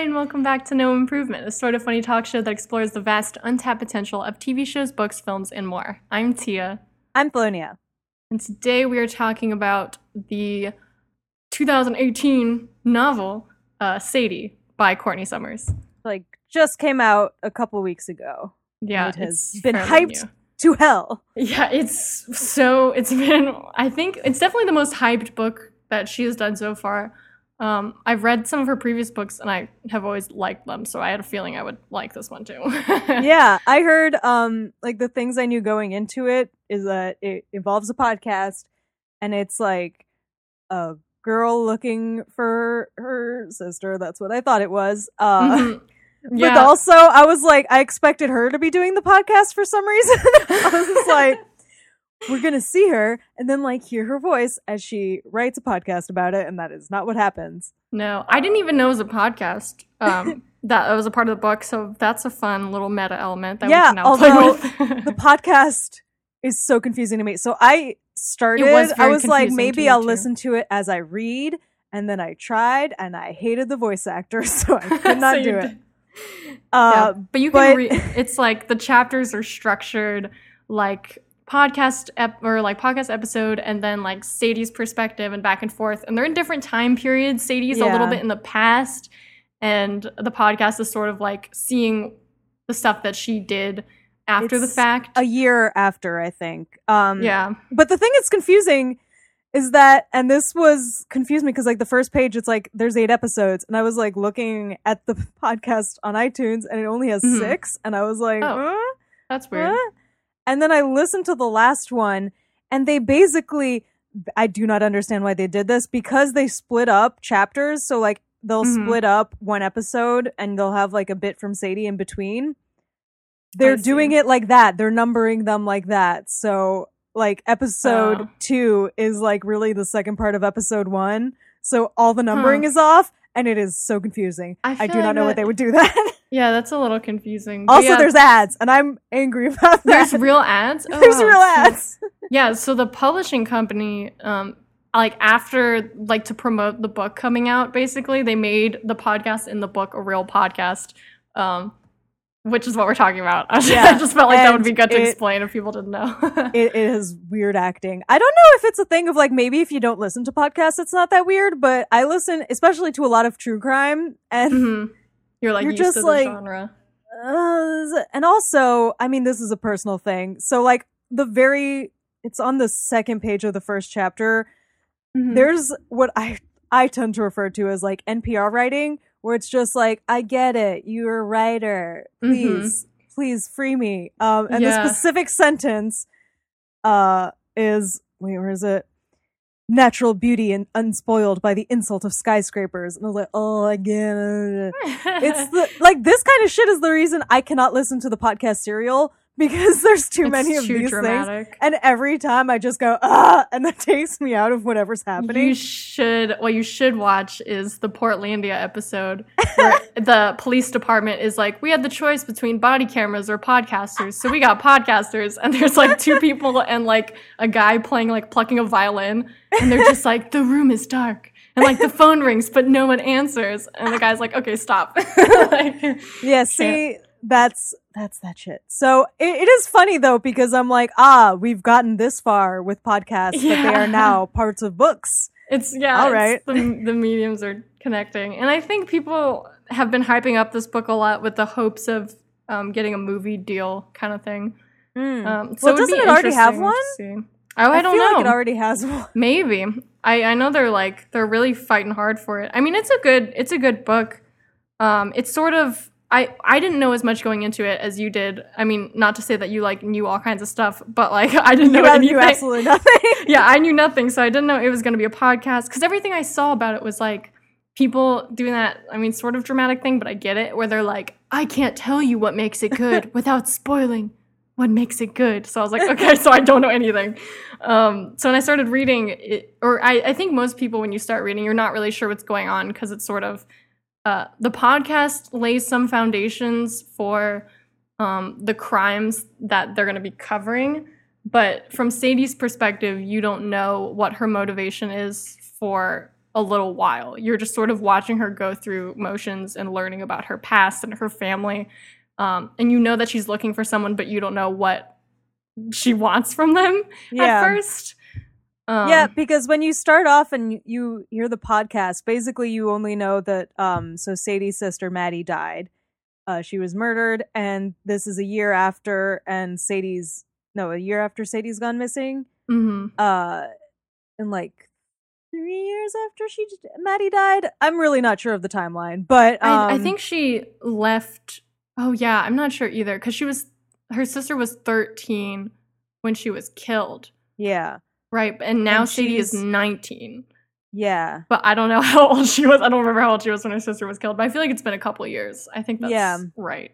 Hi, and welcome back to No Improvement, a sort of funny talk show that explores the vast, untapped potential of TV shows, books, films, and more. I'm Tia, I'm Felonia. and today we are talking about the 2018 novel uh, Sadie by Courtney Summers. Like just came out a couple weeks ago. Yeah, It has been hyped. new. To hell. Yeah, it's so it's been I think it's definitely the most hyped book that she has done so far. Um, I've read some of her previous books and I have always liked them, so I had a feeling I would like this one too. yeah, I heard um like the things I knew going into it is that it involves a podcast and it's like a girl looking for her sister. That's what I thought it was. Uh Mhm. But Yeah. also, I was like, I expected her to be doing the podcast for some reason. I was just like, we're gonna see her and then like hear her voice as she writes a podcast about it, and that is not what happens. No, I didn't even know it was a podcast. Um, that was a part of the book, so that's a fun little meta element that Yeah, we can now although. The podcast is so confusing to me. So I started. was I was like, maybe I'll too. listen to it as I read, and then I tried, and I hated the voice actor, so I could not So do it. Uh, yeah, but you can but- read. It's like the chapters are structured like podcast ep- or like podcast episode, and then like Sadie's perspective and back and forth, and they're in different time periods. Sadie's a little bit in the past, and the podcast is sort of like seeing the stuff that she did after the fact. a year after, I think. Um, yeah. But the thing that's confusing is that, and this was confused me because like the first page, it's like there's eight episodes, and I was like looking at the podcast on iTunes, and it only has Mhm. six, and I was like, Oh. huh? That's weird. Huh? And then I listened to the last one, and they basically, I do not understand why they did this because they split up chapters. So, like, they'll Mhm. split up one episode and they'll have like a bit from Sadie in between. They're doing it like that. They're numbering them like that. So, like, episode Oh. two is like really the second part of episode one. So, all the numbering is off. And it is so confusing. I I, do not like know that- what they would do that. Yeah, that's a little confusing. Also, yeah, there's ads, and I'm angry about that. there's real ads. Oh, There's wow. real ads. Yeah, so the publishing company, um, like after like to promote the book coming out, basically they made the podcast in the book a real podcast, um, which is what we're talking about. I Yeah, just felt like that would be good to it- explain if people didn't know. it, it is weird acting. I don't know if it's a thing of like maybe if you don't listen to podcasts, it's not that weird. But I listen, especially to a lot of true crime, and Mhm. You're like You're used just to the like- genre. uh, and also, I mean, this is a personal thing. So like the very, it's on the second page of the first chapter. Mhm. There's what I I tend to refer to as like NPR writing, where it's just like, I get it, you're a writer, please, please free me. Um, and Yeah. the specific sentence, uh, is wait, where is it? Natural beauty and unspoiled by the insult of skyscrapers. And I was like, oh, again. it. It's the like this kind of shit is the reason I cannot listen to the podcast serial because there's too It's many of too these things. And every time I just go, ah, and that takes me out of whatever's happening. You should. What you should watch is the Portlandia episode where the police department is like, we had the choice between body cameras or podcasters, so we got podcasters. And there's like two people and like a guy playing like plucking a violin, and they're just like, the room is dark. And like the phone rings, but no one answers. And the guy's like, okay, stop. like, yeah, see, that's that's that shit. So it, it is funny though because I'm like, ah, we've gotten this far with podcasts but they are now parts of books. It's yeah. all right. The, the mediums are connecting, and I think people have been hyping up this book a lot with the hopes of um, getting a movie deal, kind of thing. Mm. Um, so well, doesn't it already have one? Oh, I, don't feel know. like it already has one. Maybe. I I know they're like they're really fighting hard for it. I mean, it's a good it's a good book. Um, it's sort of I I didn't know as much going into it as you did. I mean, not to say that you like knew all kinds of stuff, but like I didn't know You have- anything. you absolutely nothing. yeah, I knew nothing, so I didn't know it was going to be a podcast because everything I saw about it was like people doing that. I mean, sort of dramatic thing, but I get it. Where they're like, I can't tell you what makes it good without spoiling what makes it good. So I was like, okay, so I don't know anything. Um, so when I started reading it, or I, I think most people, when you start reading, you're not really sure what's going on because it's sort of uh, the podcast lays some foundations for um, the crimes that they're going to be covering. but from Sadie's perspective, you don't know what her motivation is for a little while. You're just sort of watching her go through motions and learning about her past and her family. Um, and you know that she's looking for someone, but you don't know what she wants from them Yeah. at first. Um, yeah, because when you start off and you- hear the podcast, basically you only know that um so Sadie's sister Maddie died. Uh she was murdered and this is a year after and Sadie's no, a year after Sadie's gone missing. mhm. Uh and like 3 years after she Maddie died. I'm really not sure of the timeline, but um, I, I think she left. Oh yeah, I'm not sure either because she was her sister was 13 when she was killed, yeah. Right? And now And Sadie is 19. Yeah. But I don't know how old she was. I don't remember how old she was when her sister was killed. But I feel like it's been a couple years. I think that's Yeah. right.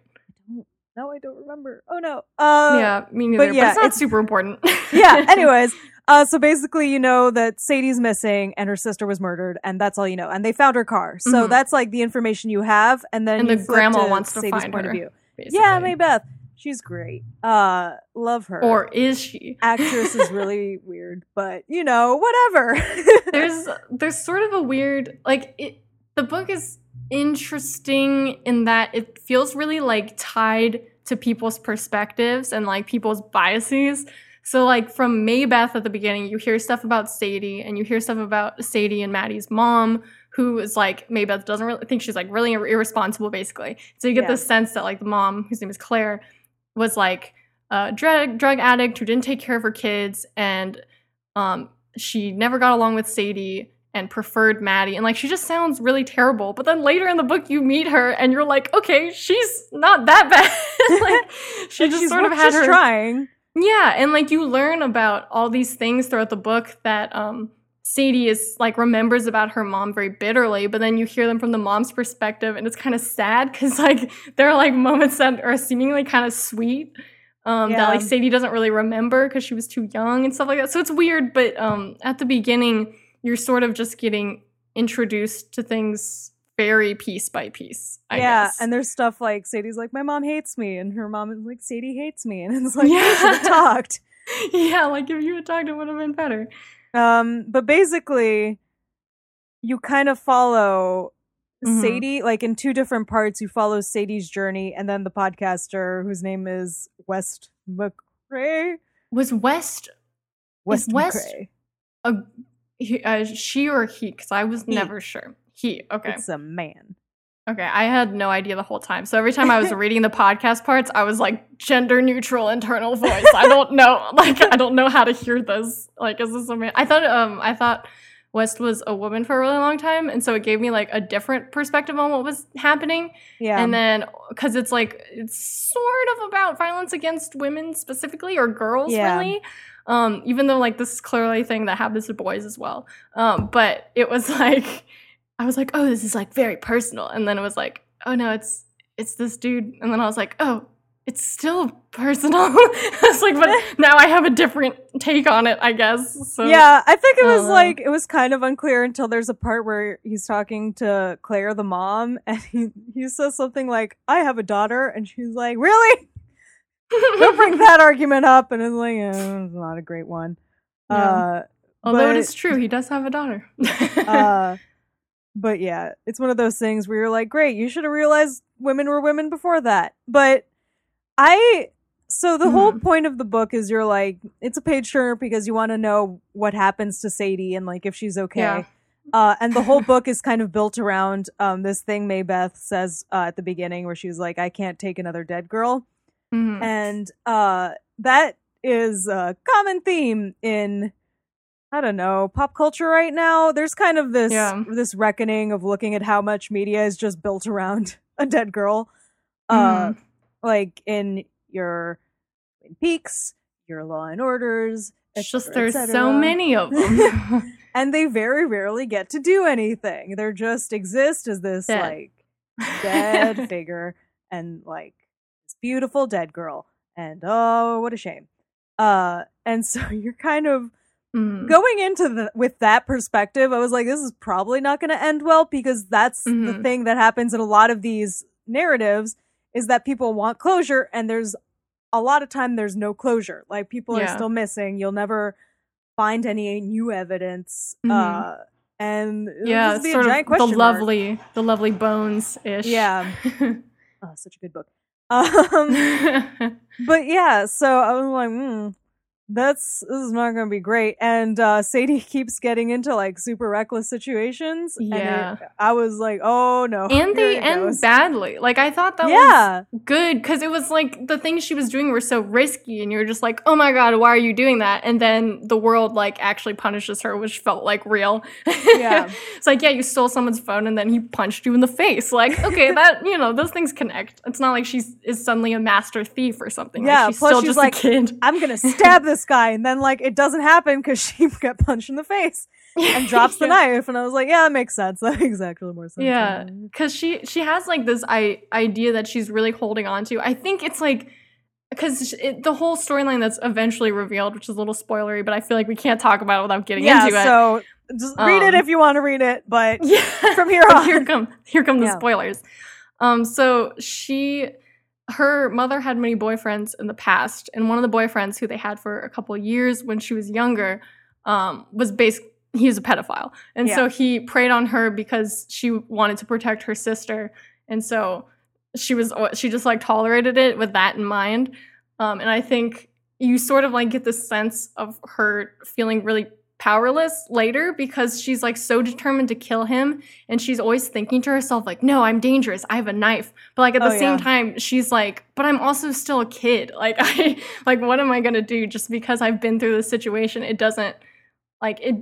No, I don't remember. Oh no. Uh yeah, me neither. But, yeah, it's not it's- super important. yeah anyways uh so basically you know that sadie's missing and her sister was murdered and that's all you know and they found her car so Mhm. that's like the information you have and then And the grandma wants to sadie's find point her, of view basically. yeah may beth she's great. Uh love her. Or is she? actress is really weird but you know whatever. There's there's sort of a weird like it the book is interesting in that it feels really like tied to people's perspectives and like people's biases. So like from May Beth at the beginning you hear stuff about Sadie and you hear stuff about Sadie and Maddie's mom who is like May Beth doesn't really think she's like really irresponsible basically. So you get Yeah. the sense that like the mom whose name is Claire was like a drug drug addict who didn't take care of her kids and um she never got along with Sadie and preferred Maddie. And like she just sounds really terrible. But then later in the book you meet her and you're like, okay, she's not that bad. like she just sort of had her trying Yeah, and like you learn about all these things throughout the book that um Sadie is like remembers about her mom very bitterly, but then you hear them from the mom's perspective and it's kind of sad cuz like there are like moments that are seemingly kind of sweet um that like Sadie doesn't really remember cuz she was too young and stuff like that. So it's weird, but um at the beginning you're sort of just getting introduced to things very piece by piece. I yeah guess. and there's stuff like sadie's like my mom hates me and her mom is like sadie hates me and it's like Yeah. yeah. should have talked yeah, like if you had talked, it would have been better. Um, but basically, you kind of follow Mhm. Sadie, like in two different parts. You follow Sadie's journey, and then the podcaster, whose name is West McCray. Was West West, West- McCray. a uh, she or he? Because I was He. never sure. He. Okay. It's a man. Okay. I had no idea the whole time. So every time I was reading the podcast parts, I was like gender neutral internal voice. I don't know. Like I don't know how to hear this. Like is this a man? I thought um I thought West was a woman for a really long time, and so it gave me like a different perspective on what was happening. Yeah. And then because it's like it's sort of about violence against women specifically or girls Yeah. really. Um, even though like this is clearly a thing that happens to boys as well. Um, but it was like I was like, oh, this is like very personal. And then it was like, oh no, it's it's this dude. And then I was like, oh, it's still personal. I was like, but now I have a different take on it, I guess. So yeah, I think it was don't like it was kind of unclear until there's a part where he's talking to Claire, the mom, and he he says something like, "I have a daughter," and she's like, "Really? Don't bring that argument up." And it's like, eh, it's not a great one. Yeah. Uh, Although it but- is true, he does have a daughter. uh but yeah it's one of those things where you're like great you should have realized women were women before that but i so the whole Mhm. point of the book is you're like it's a page turner because you want to know what happens to sadie and like if she's okay Yeah. uh, and the whole book is kind of built around um, this thing May Beth says uh, at the beginning, where she's like, "I can't take another dead girl," Mhm. and uh, that is a common theme in I don't know pop culture right now. There's kind of this Yeah. this reckoning of looking at how much media is just built around a dead girl, uh, Mhm. like in your Twin Peaks, your Law and Orders. It's just there's so many of them. and they very rarely get to do anything. They just exist as this Dead. like dead figure and like this beautiful dead girl. And oh, what a shame. Uh, and so you're kind of Mhm. going into the with that perspective. I was like, this is probably not going to end well because that's the Mhm. thing that happens in a lot of these narratives is that people want closure, and there's a lot of time there's no closure. Like people are still missing. You'll never find any new evidence. Mhm. Uh, and yeah, just be a sort giant of the mark. lovely, the lovely bones ish. Yeah. Oh, such a good book. Um, but yeah, so I was like, hmm, that's this is not going to be great. And uh, Sadie keeps getting into like super reckless situations. and it- Yeah. I was like, oh no, and they end goes. badly. Like I thought that was good because it was like the things she was doing were so risky and you're just like oh my god why are you doing that and then the world like actually punishes her which felt like real Yeah. it's like yeah you stole someone's phone and then he punched you in the face like okay that you know those things connect it's not like she's is suddenly a master thief or something Like, Yeah, she's plus still she's just like, a kid I'm gonna stab this guy, and then like it doesn't happen because she got punched in the face and drops the Yeah. knife, and I was like, yeah, that makes sense. That makes actually more sense. Yeah, because she she has like this I- idea that she's really holding on to. I think it's like because it, the whole storyline that's eventually revealed, which is a little spoilery, but I feel like we can't talk about it without getting yeah. into it. So just read it Um, if you want to read it, but yeah, from here on, here come here come the Yeah. spoilers. Um, so she her mother had many boyfriends in the past, and one of the boyfriends who they had for a couple of years when she was younger, um, was basically he was a pedophile, and so he preyed on her because she wanted to protect her sister, and so she was she just like tolerated it with that in mind, um, and I think you sort of like get the sense of her feeling really powerless later because she's like so determined to kill him and she's always thinking to herself like no i'm dangerous. I have a knife. But like at the Oh, same yeah. time she's like but i'm also still a kid. Like i like what am i going to do? Just because i've been through this situation it doesn't like it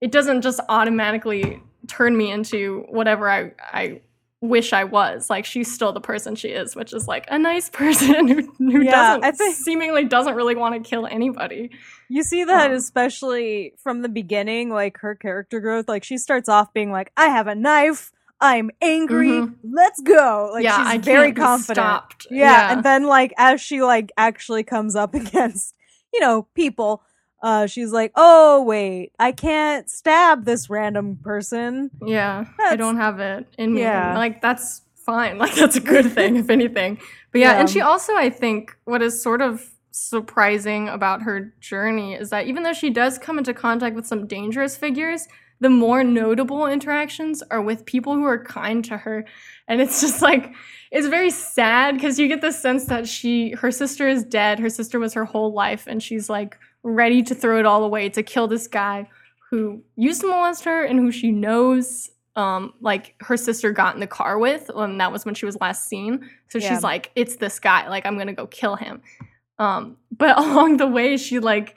it doesn't just automatically turn me into whatever i i wish i was like she's still the person she is which is like a nice person who, who Yeah, doesn't think- seemingly doesn't really want to kill anybody You see that Um, especially from the beginning, like her character growth. Like she starts off being like, "I have a knife. I'm angry. Mhm. Let's go!" Like yeah she's i very confident. stopped Yeah, and then like as she like actually comes up against, you know, people, uh, she's like, "Oh wait, I can't stab this random person." Yeah, I don't have it in me. Yeah. Like that's fine. Like that's a good thing, if anything. But yeah, and she also, I think, what is sort of surprising about her journey is that even though she does come into contact with some dangerous figures, the more notable interactions are with people who are kind to her. And it's just like it's very sad because you get the sense that she her sister is dead. Her sister was her whole life and she's like ready to throw it all away to kill this guy who used to molest her and who she knows um like her sister got in the car with and that was when she was last seen. So Yeah. she's like it's this guy. Like i'm gonna go kill him. Um but along the way she like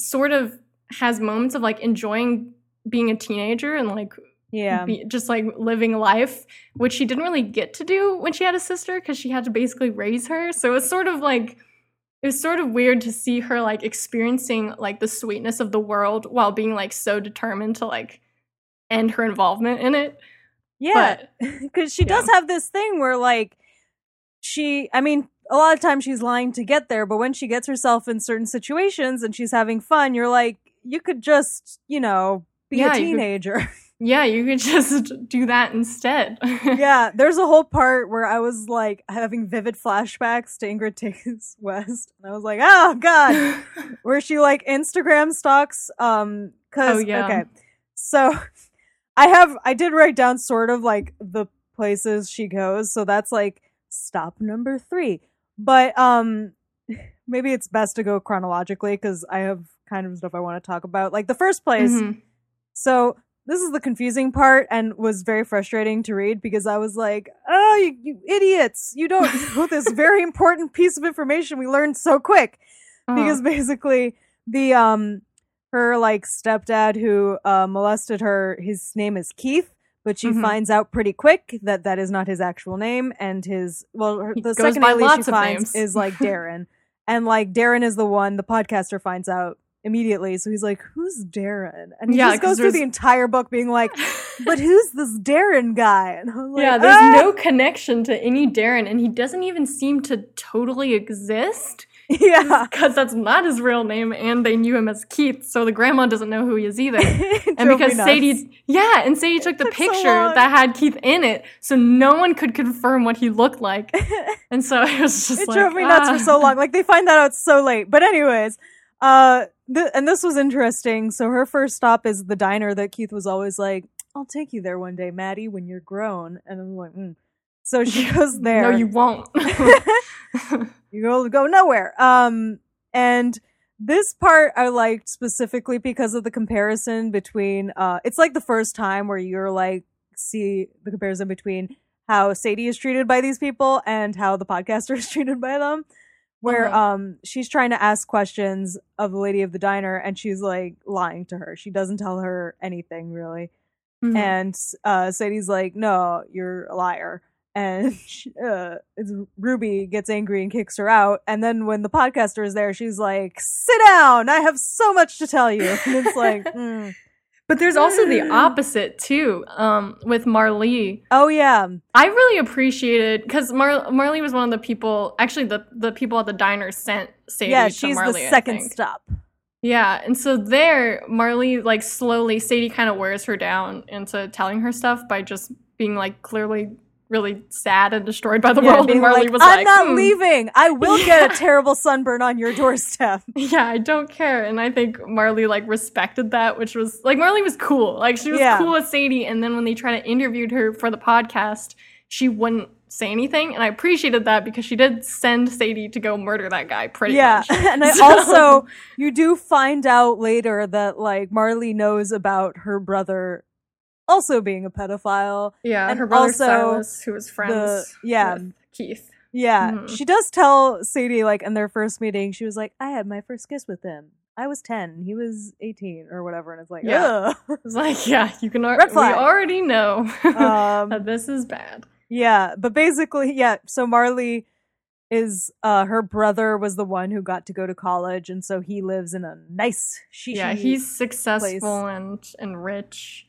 sort of has moments of like enjoying being a teenager and like Yeah, be, just like living life which she didn't really get to do when she had a sister because she had to basically raise her. So it's sort of like it was sort of weird to see her like experiencing like the sweetness of the world while being like so determined to like end her involvement in it yeah, because she does have this thing where like she, I mean. A lot of times she's lying to get there, but when she gets herself in certain situations and she's having fun, you're like, you could just, you know, be Yeah, a teenager. yeah you could just do that instead yeah, there's a whole part where I was like having vivid flashbacks to Ingrid Takes West, and I was like, oh god, where she like Instagram stalks. Um, cause Oh, yeah. okay, so I have I did write down sort of like the places she goes, so that's like stop number three. But um, maybe it's best to go chronologically because I have kind of stuff I want to talk about. Like the first place. Mhm. So this is the confusing part and was very frustrating to read because I was like, "Oh, you, you idiots! You don't know this very important piece of information we learned so quick." Uh-huh. Because basically, the um, her like stepdad who uh, molested her, his name is Keith, but she Mhm. finds out pretty quick that that is not his actual name, and his well, her, the second alias she finds names. is like Darren, and like Darren is the one the podcaster finds out immediately. So he's like, "Who's Darren?" And he Yeah, just goes through the entire book being like, "But who's this Darren guy?" And I'm like, yeah, there's "Ah!" no connection to any Darren, and he doesn't even seem to totally exist. Yeah. because that's not his real name, and they knew him as Keith, so the grandma doesn't know who he is either. And because. Sadie, yeah, and Sadie took the took picture long. that had Keith in it, so no one could confirm what he looked like, and so it was just it like, drove me nuts ah. for so long. Like they find that out so late. But anyways, uh, th- and this was interesting. So her first stop is the diner that Keith was always like, "I'll take you there one day, Maddie, when you're grown." And I'm like, mm. so she goes there. No, you won't. you go go nowhere. Um, and this part I liked specifically because of the comparison between. Uh, it's like the first time where you're like see the comparison between how Sadie is treated by these people and how the podcaster is treated by them. Where Uh-huh. um she's trying to ask questions of the lady of the diner and she's like lying to her. She doesn't tell her anything really Mhm. and uh, Sadie's like, "No, you're a liar." And she- uh, it's- Ruby gets angry and kicks her out. And then when the podcaster is there, she's like, "Sit down. I have so much to tell you." And it's like, mm. But there's also the opposite too, um, with Marlee. "Oh yeah, I really appreciated because Mar- Marlee was one of the people. Actually, the the people at the diner sent Sadie yeah." to She's Marlee. the second stop. Yeah, and so there, Marlee like slowly, Sadie kind of wears her down into telling her stuff by just being like clearly really sad and destroyed by the Yeah, world. And Marlee like, was "I'm like, not "Hmm, leaving. I will get a terrible sunburn on your doorstep." Yeah, I don't care. And I think Marlee like respected that, which was like Marlee was cool. Like she was Yeah. cool with Sadie. And then when they tried to interview her for the podcast, she wouldn't say anything. And I appreciated that because she did send Sadie to go murder that guy pretty yeah, much. Yeah. and I So- also you do find out later that like Marlee knows about her brother also being a pedophile. Yeah, And her brother also Silas, who was friends yeah. with Keith. Yeah, Mhm. she does tell Sadie like in their first meeting, she was like, "I had my first kiss with him. I was ten, he was eighteen, or whatever." And it's like, Yeah. yeah, It's like, yeah, you can Red we already know um, that this is bad. yeah. But basically, yeah. So Marlee is uh her brother was the one who got to go to college, and so he lives in a nice shishi. yeah, he's successful and and rich.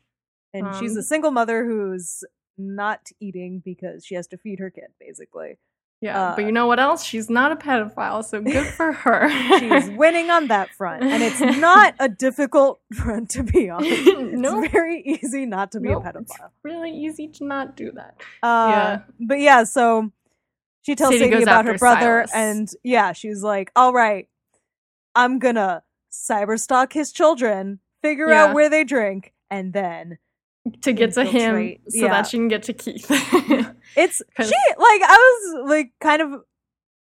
And she's um, a single mother who's not eating because she has to feed her kid, basically. Yeah, but Uh, you know what else? She's not a pedophile, so good for her. She's winning on that front, and it's not a difficult front to be on. It's Nope. very easy not to be Nope, a it's pedophile. really easy to not do that. Uh, yeah. But yeah, so she tells Sadie Sadie, about her brother, Silas. and yeah, she's like, "All right, I'm gonna cyberstalk his children, figure Yeah. out where they drink, and then To get to him so yeah. that she can get to Keith. it's she like I was like kind of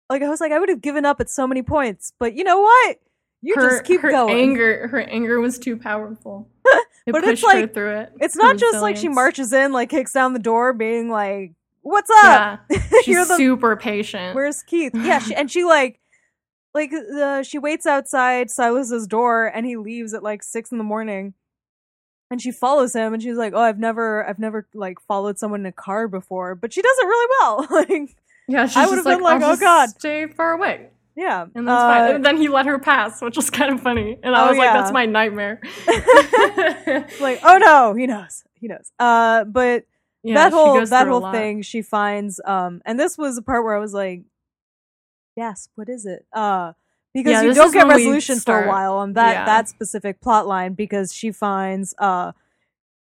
like I was like I would have given up at so many points, but you know what? You her, just keep her going. anger her anger was too powerful. It But pushed it's her like- through it. It's not just like she marches in, like kicks down the door, being like, "What's up? Yeah. She's the super patient. Where's Keith? Yeah, she, and she like, like uh, she waits outside Silas's door, and he leaves at like six in the morning, and she follows him, and she's like, "Oh, I've never, I've never like followed someone in a car before, but she does it really well." like, yeah, she's I would've like, been like, "Oh, God." stay far away. yeah, And that's uh, fine. And then he let her pass, which was kind of funny. And I Oh, was like, yeah. that's my nightmare. like, oh no, he knows, he knows. Uh, but Yeah, that whole that whole thing, she finds, um, and this was the part where I was like, "Yes, what is it?" Uh, because Yeah, you don't get resolution for a while on that yeah. that specific plot line because she finds uh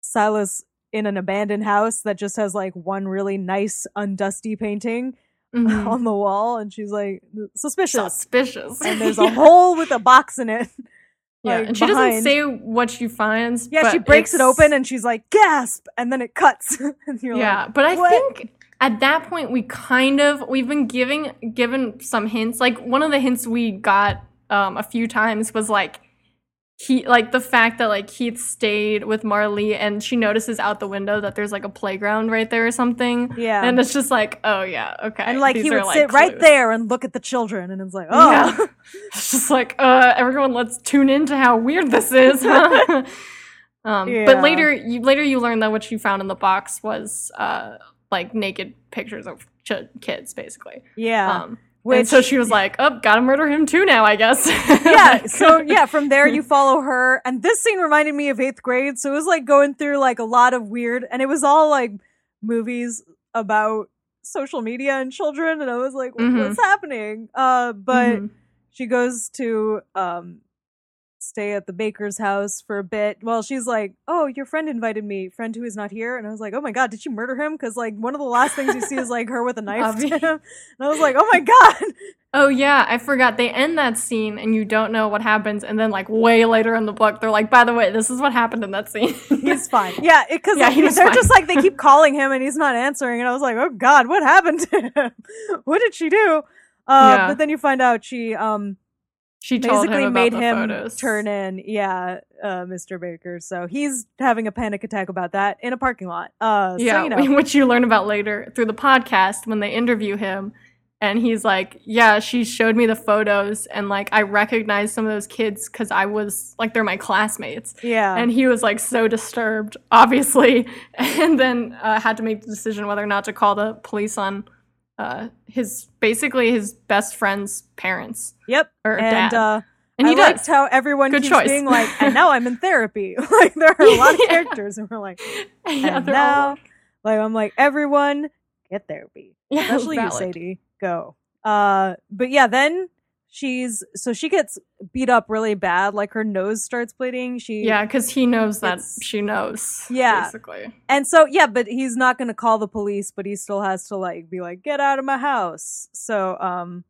Silas in an abandoned house that just has like one really nice undusty painting Mhm. on the wall, and she's like suspicious. Suspicious. and there's a hole with a box in it. yeah, like, and she behind. doesn't say what she finds. Yeah, she breaks it open and she's like, gasp! And then it cuts. and you're yeah, like, but I "What?" think at that point we kind of we've been giving given some hints. Like one of the hints we got um, a few times was like he like the fact that like Keith stayed with Marlee and she notices out the window that there's like a playground right there or something. yeah. And it's just like, oh yeah, okay. and like These he would like, sit right there and look at the children, and it's like, oh, Yeah. It's just like, uh, everyone, let's tune into how weird this is. Um, Yeah. But later, you later you learn that what you found in the box was uh, like naked pictures of ch- kids, basically. yeah. Um, Which and so she was like, "Oh, gotta murder him too now, I guess." yeah. So yeah, from there you follow her, and this scene reminded me of eighth grade. So it was like going through like a lot of weird, and it was all like movies about social media and children, and I was like, Mhm. what's happening? Uh, but. Mhm. she goes to um stay at the baker's house for a bit. Well, she's like, "Oh, your friend invited me, friend who is not here." And I was like, "Oh my god, did she murder him?" Because like one of the last things you see is like her with a knife to him. And I was like, "Oh my god." Oh yeah, I forgot. They end that scene and you don't know what happens, and then like way later in the book, they're like, "By the way, this is what happened in that scene." He's fine. Yeah, because Yeah, he they're fine. just like they keep calling him and he's not answering, and I was like, "Oh God, what happened to him? what did she do?" Uh, Yeah. But then you find out she um she told basically him made him photos. turn in, yeah, uh, Mr. Baker. So he's having a panic attack about that in a parking lot. Uh, Yeah, so you know, which you learn about later through the podcast when they interview him. And he's like, Yeah, she showed me the photos, and like, I recognized some of those kids because I was like, they're my classmates. yeah, And he was like so disturbed, obviously, and then uh, had to make the decision whether or not to call the police on uh, his basically his best friend's parents yep. or And dad. uh, and he I does. liked how everyone Good keeps choice. being like, and now I'm in therapy. like there are a lot of Yeah. characters, and we're like, yeah, and they're now, like- like I'm like, everyone get therapy. yeah, especially you. Sadie. Go. Uh, but yeah, then she's so she gets beat up really bad. Like her nose starts bleeding. She Yeah, because he knows that she knows. Yeah. basically. and so yeah, but he's not gonna call the police, but he still has to like be like, get out of my house. So um,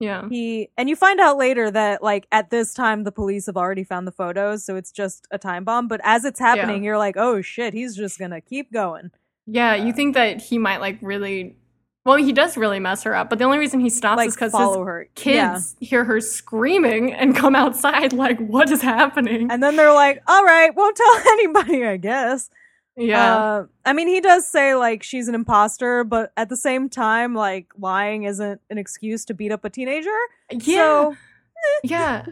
Yeah. he and you find out later that like at this time the police have already found the photos, so it's just a time bomb. But as it's happening, you're like, oh shit, he's just gonna keep going. Yeah, you Uh, think that he might like really well, he does really mess her up, but the only reason he stops Like is because his her kids Yeah. hear her screaming and come outside like, what is happening? And then they're like, all right, won't tell anybody, I guess. yeah. Uh, I mean, he does say like she's an imposter, but at the same time, like lying isn't an excuse to beat up a teenager. yeah. So yeah.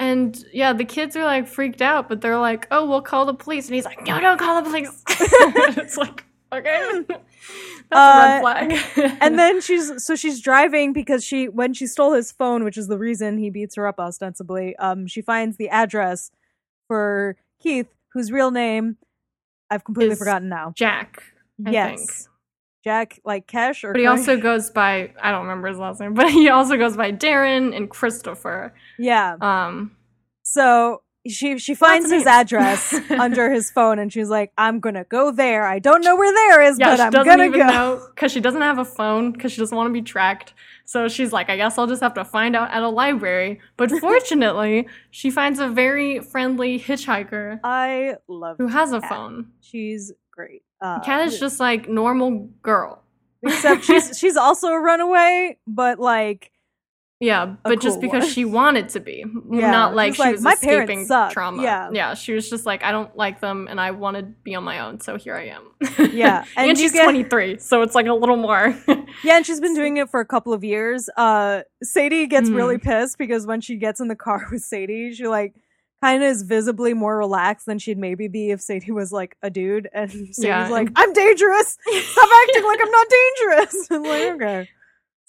And yeah, the kids are like freaked out, but they're like, "Oh, we'll call the police." And he's like, "No, don't call the police." it's like, okay, that's a Uh, red flag. and then she's so she's driving because she when she stole his phone, which is the reason he beats her up ostensibly. Um, she finds the address for Keith, whose real name I've completely Is forgotten now. Jack, I yes, think. Jack, like Kesh, or but he Kesh? also goes by I don't remember his last name, but he also goes by Darren and Christopher. yeah. Um, So she she finds his address under his phone, and she's like, "I'm gonna go there. I don't know where there is, yeah, but she I'm doesn't gonna even go." because she doesn't have a phone because she doesn't want to be tracked. So she's like, I guess I'll just have to find out at a library. But fortunately, she finds a very friendly hitchhiker I love who has a Kat. phone. She's great. Uh, Kat is just like normal girl. except she's she's also a runaway, but like Yeah, but just because one. she wanted to be, Yeah, not like she like, was "My escaping trauma. Yeah. yeah, she was just like, I don't like them, and I want to be on my own, so here I am. Yeah, and, and she's get- 23, so it's like a little more. yeah, and she's been doing it for a couple of years. Uh, Sadie gets Hmm. really pissed because when she gets in the car with Sadie, she like kind of is visibly more relaxed than she'd maybe be if Sadie was like a dude, and Sadie's Yeah, like, and- "I'm dangerous. Stop acting like I'm not dangerous." I'm like, okay.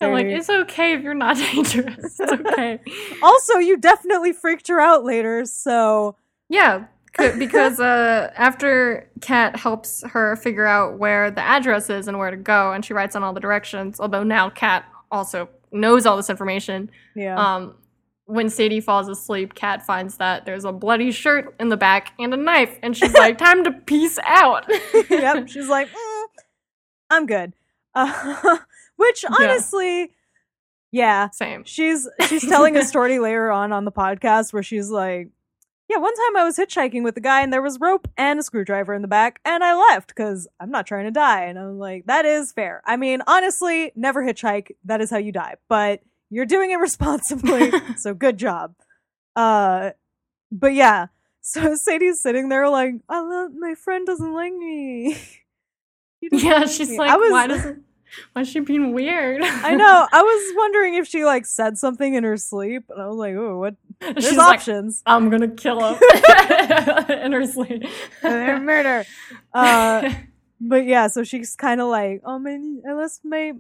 I'm like, it's okay if you're not dangerous. It's okay. Also, you definitely freaked her out later, so Yeah, because uh, after Kat helps her figure out where the address is and where to go, and she writes on all the directions, although now Kat also knows all this information. yeah. Um, when Sadie falls asleep, Kat finds that there's a bloody shirt in the back and a knife, and she's like, "Time to peace out." yep. She's like, "Mm, I'm good. Uh, which honestly, yeah. Same. She's she's telling a story later on on the podcast where she's like, yeah, one time I was hitchhiking with a guy and there was rope and a screwdriver in the back and I left because I'm not trying to die. And I'm like, that is fair. I mean, honestly, never hitchhike. That is how you die. But you're doing it responsibly, so good job. Uh, but yeah. So Sadie's sitting there like, I love my friend doesn't like me. Yeah, she's me." like, I was, "Why doesn't? Why is she being weird?" I know. I was wondering if she like said something in her sleep, and I was like, "Oh, what? There's she's like, options." "I'm gonna kill him in her sleep." Uh, murder. Uh, but yeah, so she's kind of like, "Oh man, I lost my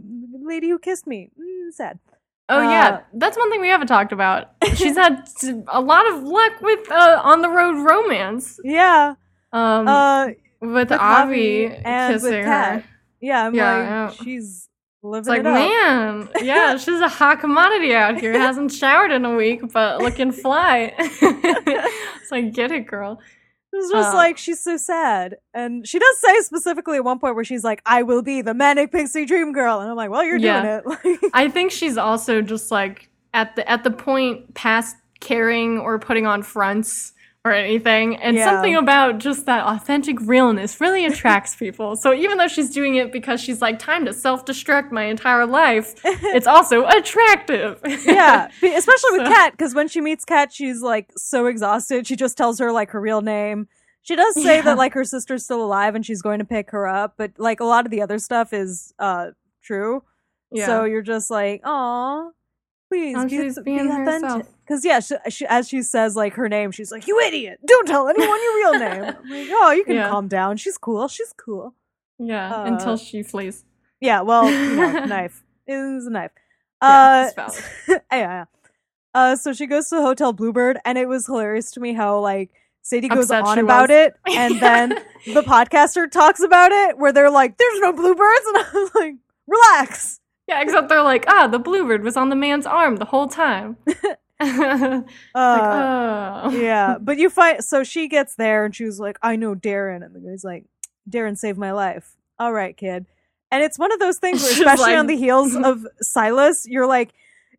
lady who kissed me." Mm, sad. Oh Uh, yeah, that's one thing we haven't talked about. She's had a lot of luck with uh, on the road romance. Yeah. Um, Uh, with, with Avi Avi and with kissing Kat. her. Yeah. I'm Yeah, like, she's living It's like, it up. man, yeah, she's a hot commodity out here. Hasn't showered in a week, but looking fly. it's like, get it, girl. It's just Uh, like she's so sad, and she does say specifically at one point where she's like, "I will be the manic pixie dream girl," and I'm like, "Well, you're Yeah. doing it." I think she's also just like at the at the point past caring or putting on fronts or anything, and Yeah. something about just that authentic realness really attracts people. So even though she's doing it because she's like time to self destruct my entire life, it's also attractive. yeah, especially with So- Kat, because when she meets Kat, she's like so exhausted. She just tells her like her real name. She does say Yeah. that like her sister's still alive and she's going to pick her up, but like a lot of the other stuff is uh true. yeah. So you're just like, oh, please Oh, be, she's being herself. authentic. Because yeah, she, she, as she says like her name, she's like, "You idiot! Don't tell anyone your real name." I'm like, "Oh, you can Yeah. calm down. She's cool. She's cool." yeah, uh, until she flees. Yeah, well, know, knife. is a knife. Yeah, Uh, valid. yeah, yeah. Uh, so she goes to Hotel Bluebird, and it was hilarious to me how like Sadie goes Upset on about was. it, and then the podcaster talks about it, where they're like, "There's no bluebirds," and I was like, "Relax." Yeah, except they're like, ah, the bluebird was on the man's arm the whole time. like, Uh, oh. yeah, but you find so she gets there, and she was like, "I know Darren," and the guy's like, "Darren saved my life." All right, kid. And it's one of those things where, especially like- on the heels of Silas, you're like,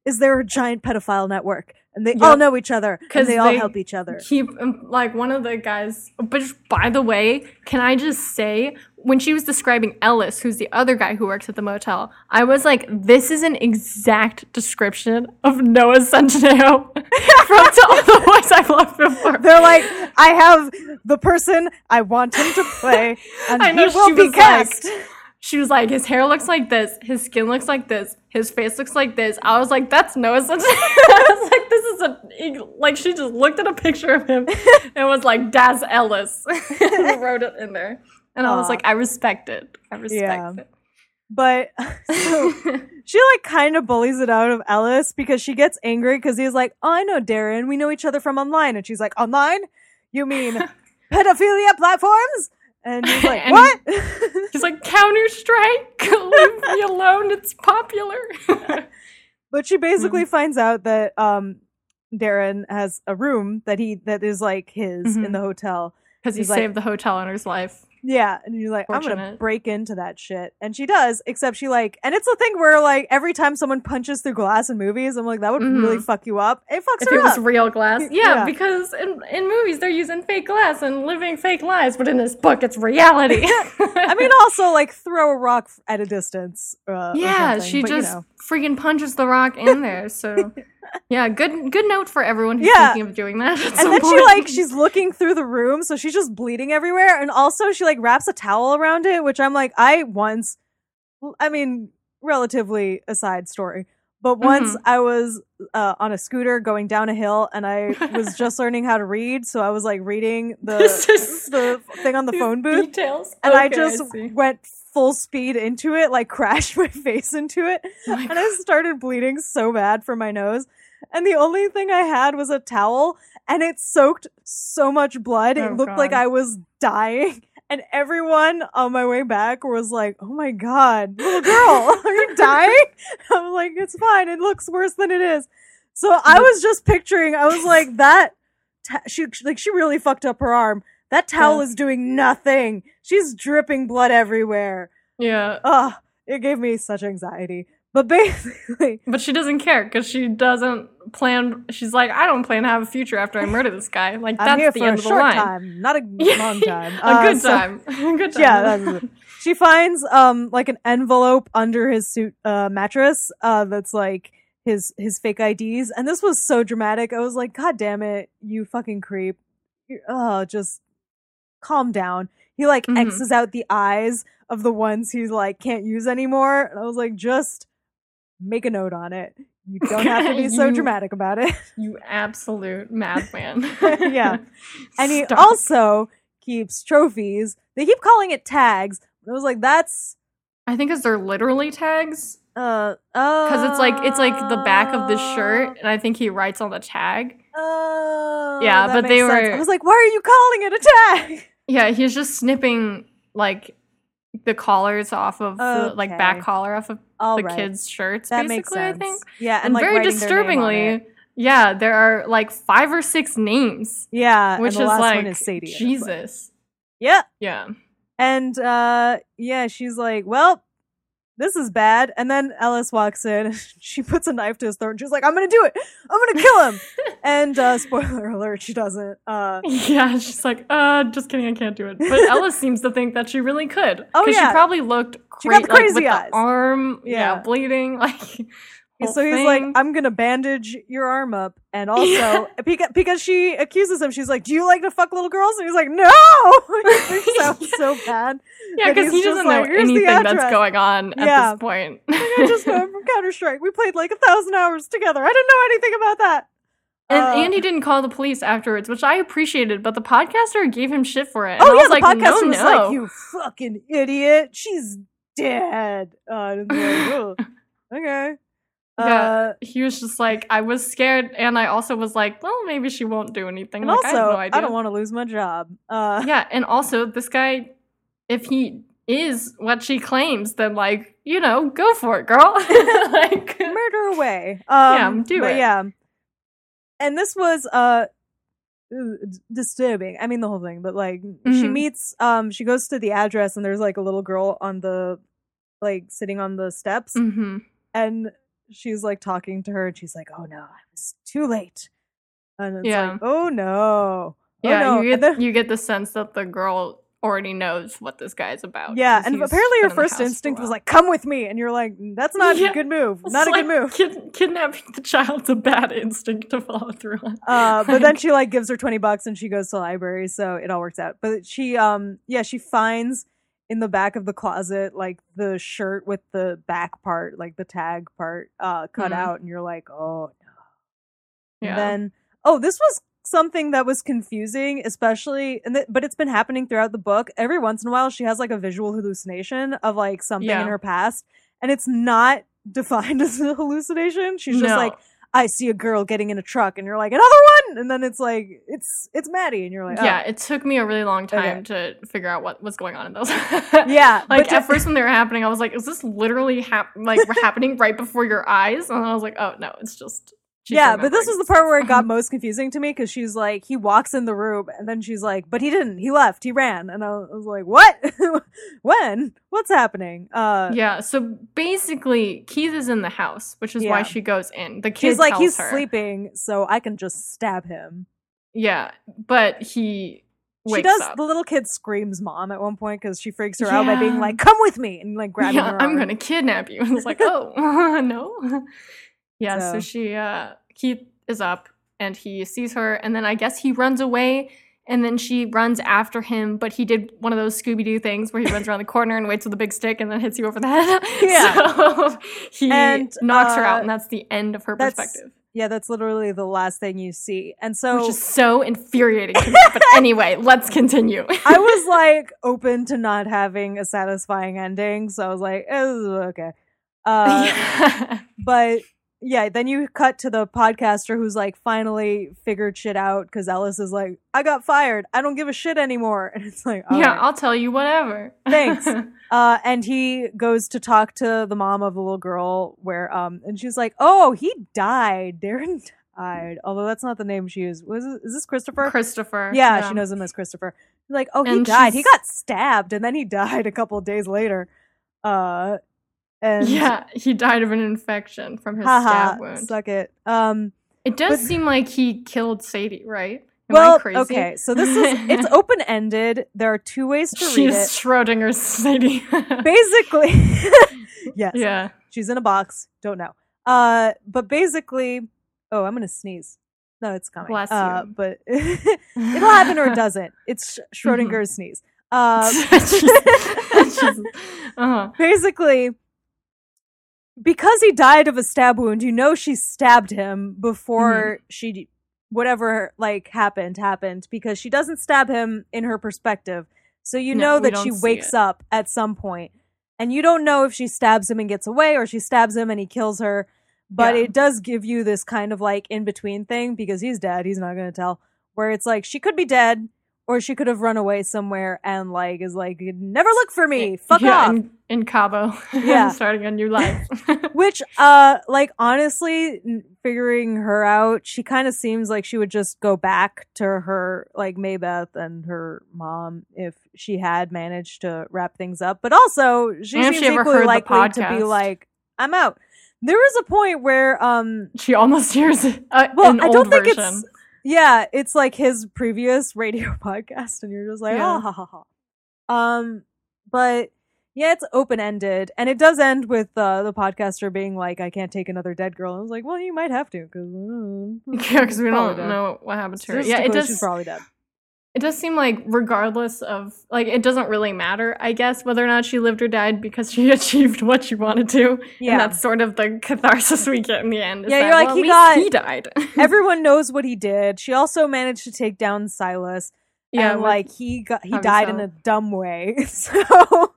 "Is there a giant pedophile network?" And they Yep. all know each other because they, all help each other. keep um, like one of the guys but by the way can i just say when she was describing ellis who's the other guy who works at the motel i was like this is an exact description of noah centineo from to all the boys i've loved before. They're like, I have the person I want him to play, and I know he will she be was like- cast. she was like his hair looks like this his skin looks like this his face looks like this. I was like that's noah centineo. I was like this is a like she just looked at a picture of him and was like daz ellis. And wrote it in there and i was like i respect it i respect Yeah. it but so she like kind of bullies it out of Ellis because she gets angry because he's like, "Oh, I know Darren. We know each other from online," and she's like, "Online? You mean pedophilia platforms?" And he's like, And- "What?" He's like, Counter Strike, leave me alone. It's popular. but she basically Mm-hmm. finds out that um Darren has a room that he that is like his in Mhm. the hotel. Because he like- saved the hotel owner's life. Yeah, and you're like, I'm gonna break into that shit, and she does. Except she like, and it's a thing where like every time someone punches through glass in movies, I'm like, that would really Mhm. fuck you up. It fucks If her it was up. real glass. Yeah, Yeah. because in, in movies they're using fake glass and living fake lives, but in this book it's reality. I mean, also like throw a rock at a distance. Uh, yeah, she but, you just know. freaking punches the rock in there. So, yeah, good good note for everyone who's Yeah. thinking of doing that. And then she like she's looking through the room, so she's just bleeding everywhere, and also she like wraps a towel around it, which I'm like, I once, I mean, relatively a side story, but once Mm-hmm. I was uh, on a scooter going down a hill, and I was just learning how to read, so I was like reading the the thing on the phone booth, details. and I just see. went full speed into it, like crashed my face into it, Oh and I started bleeding so bad from my nose. And the only thing I had was a towel, and it soaked so much blood. Oh, it looked like I was dying. And everyone on my way back was like, "Oh my god, little girl, are you dying?" I'm like, "It's fine. It looks worse than it is." So I was just picturing. I was like, "That ta- she like she really fucked up her arm. That towel Yeah. is doing nothing. She's dripping blood everywhere." yeah, Ugh, it gave me such anxiety. But basically, But she doesn't care because she doesn't plan. She's like, I don't plan to have a future after I murder this guy. Like I'm that's the end a of the short line. time, not a long time. a Uh, good so- time. a good time. Yeah, that's it. She finds um like an envelope under his suit uh mattress uh that's like his his fake IDs and this was so dramatic. I was like, God damn it, you fucking creep. Oh, just calm down. He like Mhm. X's out the eyes of the ones he's like can't use anymore. And I was like, just make a note on it. You don't have to be so dramatic about it. you absolute madman. Yeah. And he Stop. also keeps trophies. They keep calling it tags. I was like, that's I think because they're literally tags. Uh oh Because it's like it's like the back of the shirt, and I think he writes on the tag. Oh, Yeah, but they sense. were- I was like, why are you calling it a tag? Yeah, he's just snipping like the collars off of the like back collar off of All the right. kids' shirts. that basically, makes sense. I think. Yeah, and, And, like, very writing their name on disturbingly, yeah, there are like five or six names, Yeah, which and the is last like one is Sadie. in this book. Jesus. Yeah, Yeah. and uh yeah, she's like, "Well, this is bad." And then Ellis walks in. She puts a knife to his throat. and She's like, "I'm gonna do it. I'm gonna kill him." and uh spoiler alert, she doesn't. Uh Yeah, she's like, uh, just kidding, I can't do it. But Ellis seems to think that she really could. Oh, Because yeah. she probably looked cra- like, crazy with eyes. the arm, yeah, Yeah. bleeding, like. so he's like, "I'm gonna bandage your arm up," and also because, because she accuses him, she's like, "Do you like to fuck little girls?" And he's like, "No." it sounds so bad. Yeah, because he doesn't like, know "Here's anything that's going on at Yeah. this point. I just know from Counter Strike. We played like a thousand hours together. I didn't know anything about that. And Uh, Andy didn't call the police afterwards, which I appreciated, but the podcaster gave him shit for it. Oh I yeah, was the like, podcaster no, was no. like, "You fucking idiot! She's dead." Uh, like, "Ugh, okay. Yeah. Uh, He was just like, I was scared, and I also was like, well, maybe she won't do anything. and like, also, I have no I, don't want to lose my job. Uh, yeah, and also this guy, if he is what she claims, then like, you know, go for it, girl. like, murder away. Um, do but it. Yeah. And this was uh disturbing. I mean the whole thing, but like she Mhm. meets um she goes to the address and there's like a little girl on the like sitting on the steps hmm and she's like talking to her and she's like, "Oh no, I was too late." And it's Yeah. like, "Oh no." Oh, yeah, no. you get then- you get the sense that the girl already knows what this guy's about. Yeah, and apparently her been in the first house for a instinct was like, "Come with me," and you're like, "Mm, "That's not Yeah. a good move. Not a good move." Kid- kidnapping the child's a bad instinct to follow through on. Uh, but then she like gives her 20 bucks and she goes to the library, so it all works out. But she um yeah, she finds in the back of the closet like the shirt with the back part, like the tag part uh cut Mhm. out and you're like, "Oh no." Yeah. And then oh, this was something that was confusing, especially and th- but it's been happening throughout the book. Every once in a while she has like a visual hallucination of like something Yeah. in her past and it's not defined as a hallucination. She's just No. like I see a girl getting in a truck, and you're like, another one, and then it's like, it's it's Maddie, and you're like, oh. yeah, it took me a really long Okay. time to figure out what was going on in those. yeah, like at first when they were happening, I was like, "Is this literally hap- like happening right before your eyes?" And I was like, "Oh no, it's just." Yeah, but this was the part where it got most confusing to me because she's like, he walks in the room, and then she's like, but he didn't, he left, he ran, and I was like, what? when? What's happening? Uh, yeah, so basically, Keith is in the house, which is why she goes in. The kid she's like, he's her. sleeping, so I can just stab him. Yeah, but he wakes she does. up. The little kid screams "mom" at one point because she freaks her out by being like, "Come with me!" and like grabbing yeah, her. I'm arm. gonna kidnap you. And it's like, oh no. Yeah, so. So- she uh Keith is up and he sees her and then I guess he runs away and then she runs after him, but he did one of those Scooby Doo things where he runs around the corner and waits with a big stick and then hits you over the head. Yeah. So he And, knocks her out uh, and that's the end of her perspective. Yeah, that's literally the last thing you see, and so Which is so infuriating to me. But anyway, let's continue. I was like open to not having a satisfying ending, so I was like, eh, okay. Uh, yeah. But yeah, then you cut to the podcaster who's like finally figured shit out because Ellis is like, I got fired. I don't give a shit anymore. And it's like, yeah, right. I'll tell you whatever. Thanks. Uh, and he goes to talk to the mom of the little girl where, um, and she's like, oh, he died. Darren died. Although that's not the name she used. Was it, is this Christopher? Christopher. Yeah, she knows him as Christopher. She's like, oh, he And died. He got stabbed, and then he died a couple of days later. Uh, and Yeah, he died of an infection from his haha, stab wound. suck it. Um, It does But- seem like he killed Sadie, right? Am well, I crazy? okay, so this is it's open ended. There are two ways to read She's it. Schrodinger's Sadie. Basically, yes, yeah. she's in a box. Don't know. Uh, but basically, oh, I'm gonna sneeze. No, it's coming. Bless uh, you. But it'll happen or it doesn't. It's Sch- Schrodinger's sneeze. Um, She's- uh-huh. basically because he died of a stab wound you know she stabbed him before Mm-hmm. she whatever like happened happened because she doesn't stab him in her perspective so you No, know that she wakes it. up at some point and you don't know if she stabs him and gets away or she stabs him and he kills her but Yeah. it does give you this kind of like in between thing because he's dead he's not going to tell where it's like she could be dead or she could have run away somewhere and like is like never look for me fuck yeah, off in, in Cabo. Yeah. starting a new life. which uh like honestly figuring her out she kind of seems like she would just go back to her like May Beth and her mom if she had managed to wrap things up but also she And seems she equally likely to be like I'm out there was a point where um she almost hears uh, Well, an I don't think version. it's yeah, it's like his previous radio podcast, and you're just like, Yeah. oh, ha, ha, ha. Um, but yeah, it's open ended, and it does end with uh, the podcaster being like, "I can't take another dead girl." And I was like, "Well, you might have to, because Yeah, because we don't know what happened to her. Yeah, it She's does. probably dead. It does seem like, regardless of like, it doesn't really matter, I guess, whether or not she lived or died because she achieved what she wanted to. Yeah, And that's sort of the catharsis we get in the end. is Yeah, that, you're like, well, he got- he died. everyone knows what he did. She also managed to take down Silas. yeah, and like he got he died in a dumb way, so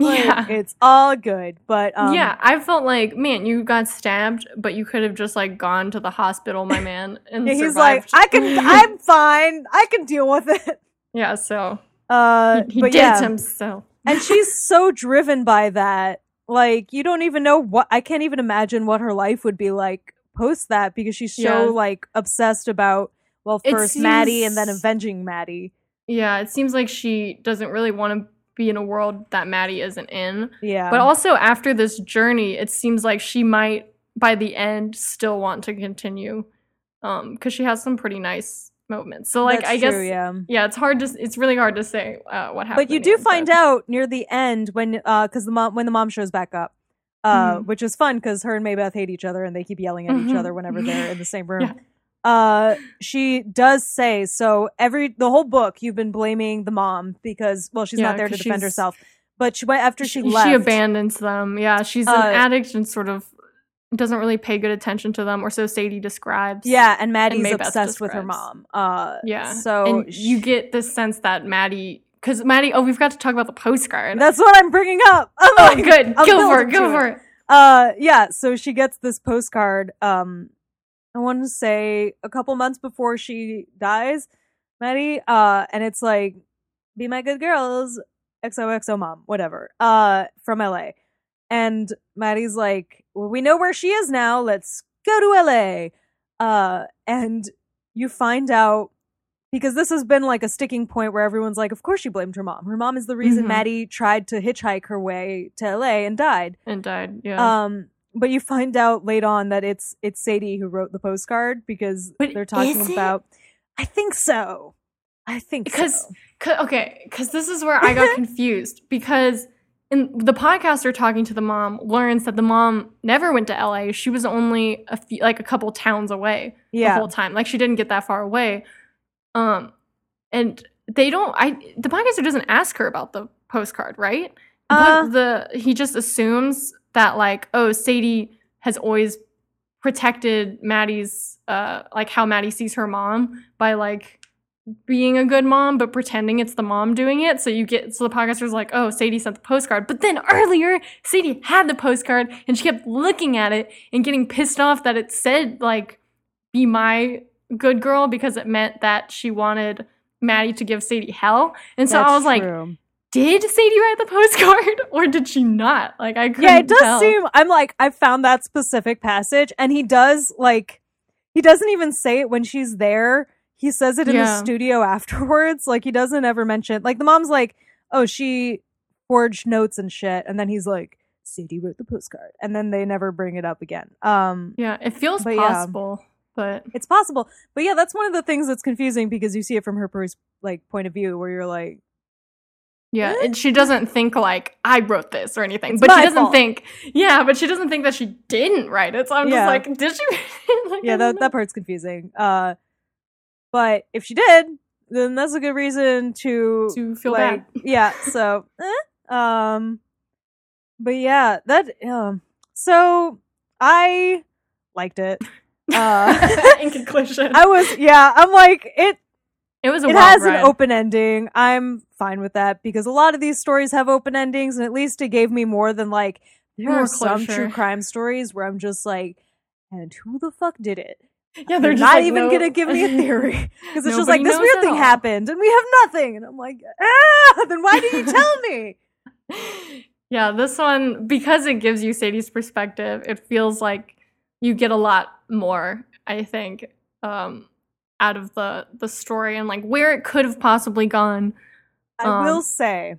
like, yeah. it's all good. But um, yeah, I felt like, man, you got stabbed, but you could have just like gone to the hospital, my man, and Yeah, he's like. I can, I'm fine. I can deal with it. yeah, so Uh, he, he but did yeah, it himself. and she's so driven by that. Like, you don't even know what. I can't even imagine what her life would be like post that because she's so Yeah. like obsessed about. Well, first Maddie and then avenging Maddie. Yeah, it seems like she doesn't really want to be in a world that Maddie isn't in. Yeah, But also after this journey, it seems like she might by the end still want to continue. Um, because she has some pretty nice moments. So like That's I guess true, yeah. yeah. it's hard to it's really hard to say uh, what happened. But you do end, find but- out near the end when, uh, because the mom when the mom shows back up, uh, Mhm. which is fun because her and May Beth hate each other and they keep yelling at each Mhm. other whenever they're in the same room. Yeah. Uh, she does say so. Every the whole book, you've been blaming the mom because well, she's Yeah, not there to defend herself. But she went after she, she, left. she abandons them. Yeah, she's an Uh, addict and sort of doesn't really pay good attention to them, or so Sadie describes. Yeah, and Maddie's May Beth obsessed with her mom. Uh, Yeah. So and you get this sense that Maddie because Maddie oh we forgot to talk about the postcard. that's what I'm bringing up. I'm oh like, good. I'm Go for it, go to for it. Uh, yeah. So she gets this postcard. Um, I want to say a couple months before she dies, Maddie. Uh, and it's like, "Be my good girls, XOXO mom, whatever." Uh, from LA, and Maddie's like, well, "We know where she is now. Let's go to LA." Uh, and you find out because this has been like a sticking point where everyone's like, "Of course she blamed her mom. Her mom is the reason Mhm. Maddie tried to hitchhike her way to LA and died." And died. Yeah. Um, but you find out late on that it's it's Sadie who wrote the postcard because But they're talking about. I think so. I think Because- so. okay, because this is where I got confused because in the podcaster talking to the mom learns that the mom never went to LA. She was only a few, like a couple towns away yeah. the whole time. Like she didn't get that far away. Um, and they don't. I the podcaster doesn't ask her about the postcard, right? Uh, but the he just assumes that like oh Sadie has always protected Maddie's uh like how Maddie sees her mom by like being a good mom but pretending it's the mom doing it. So you get so the podcaster's like oh Sadie sent the postcard. But then earlier Sadie had the postcard and she kept looking at it and getting pissed off that it said like be my good girl because it meant that she wanted Maddie to give Sadie hell. And so I that's was like true. Did Sadie write the postcard or did she not? Like I couldn't yeah, it does tell. seem. I'm like, I found that specific passage, and he does like, he doesn't even say it when she's there. He says it in the studio afterwards. Like he doesn't ever mention. Like the mom's like, oh, she forged notes and shit, and then he's like, Sadie wrote the postcard, and then they never bring it up again. Um, Yeah, it feels But yeah. possible, but It's possible, but yeah, that's one of the things that's confusing because you see it from her like point of view, where you're like, yeah, and she doesn't think like I wrote this or anything. It's but she doesn't fault. think, yeah, but she doesn't think that she didn't write it. So I'm Yeah. just like, did she? like, yeah, that know. that part's confusing. Uh, but if she did, then that's a good reason to to feel like, bad. yeah. So, eh, um, but yeah, that um, so I liked it. Uh, In conclusion, I was yeah. I'm like it. It was a it has ride. an open ending. I'm fine with that because a lot of these stories have open endings, and at least it gave me more than like there More are some true crime stories where I'm just like, and who the fuck did it? Yeah, they're just not like, even "No." gonna give me a theory because it's just like this weird thing all. happened and we have nothing, and I'm like, ah, then why didn't you tell me? yeah, this one because it gives you Sadie's perspective, it feels like you get a lot more, I think, um, out of the the story and like where it could have possibly gone. I Um, will say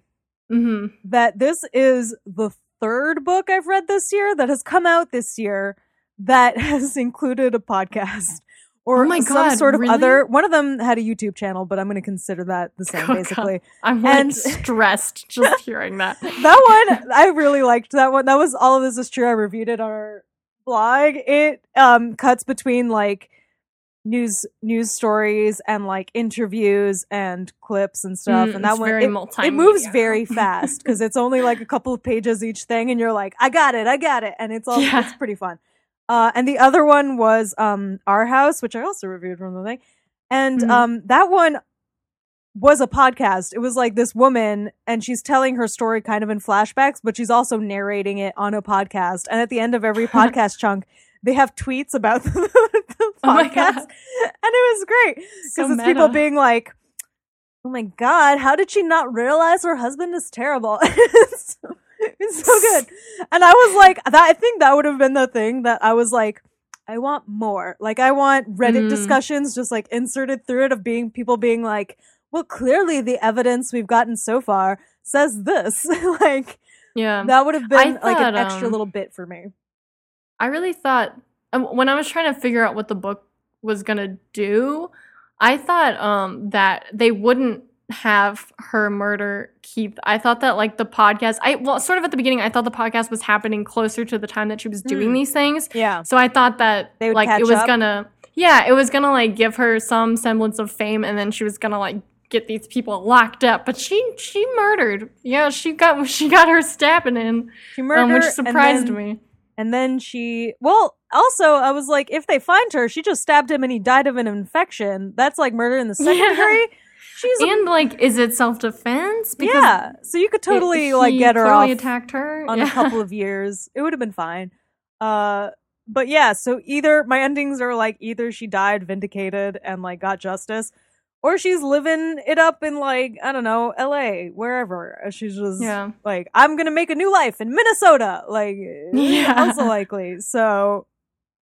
hmm that this is the third book I've read this year that has come out this year that has included a podcast or Oh some God, sort of really? other. One of them had a YouTube channel, but I'm going to consider that the same, Oh, God. basically. I'm like And- stressed just hearing that. that one I really liked that one. That was all of this is true. I reviewed it on our blog. It um cuts between like news news stories and like interviews and clips and stuff. Mm, and that one very it, it moves very fast because it's only like a couple of pages each thing, and you're like, I got it, I got it, and it's all Yeah. it's pretty fun. Uh, and the other one was um our house, which I also reviewed from the thing, and Mhm. um that one was a podcast. It was like this woman and she's telling her story kind of in flashbacks, but she's also narrating it on a podcast. And at the end of every podcast chunk, they have tweets about the, the Oh podcast. God. And it was great because So it's people being like, Oh my God, how did she not realize her husband is terrible? it's, so, it's so good. And I was like, that, I think that would have been the thing that I was like, I want more. Like, I want Reddit Mm. discussions just like inserted through it of being people being like, well, clearly the evidence we've gotten so far says this. like, Yeah. that would have been like an extra um, little bit for me. I really thought um, when I was trying to figure out what the book was gonna do, I thought um, that they wouldn't have her murder Keith. I thought that like the podcast, I well, sort of at the beginning, I thought the podcast was happening closer to the time that she was doing Hmm. these things. Yeah. So I thought that They would like it was up? gonna, yeah, it was gonna like give her some semblance of fame, and then she was gonna like get these people locked up. But she she murdered. Yeah, she got she got her stabbing in, She murdered, um, which surprised me. And then she, well, also, I was like, if they find her, she just stabbed him and he died of an infection. That's like murder in the second Yeah. degree. She's a, And like, is it self defense? yeah. So you could totally like get her off attacked her on yeah. a couple of years. It would have been fine. Uh, but yeah, so either my endings are like either she died vindicated and like got justice, or she's living it up in like I don't know L.A. wherever. Uh, she's just Yeah. like I'm gonna make a new life in Minnesota. Like eh, Yeah. also likely. So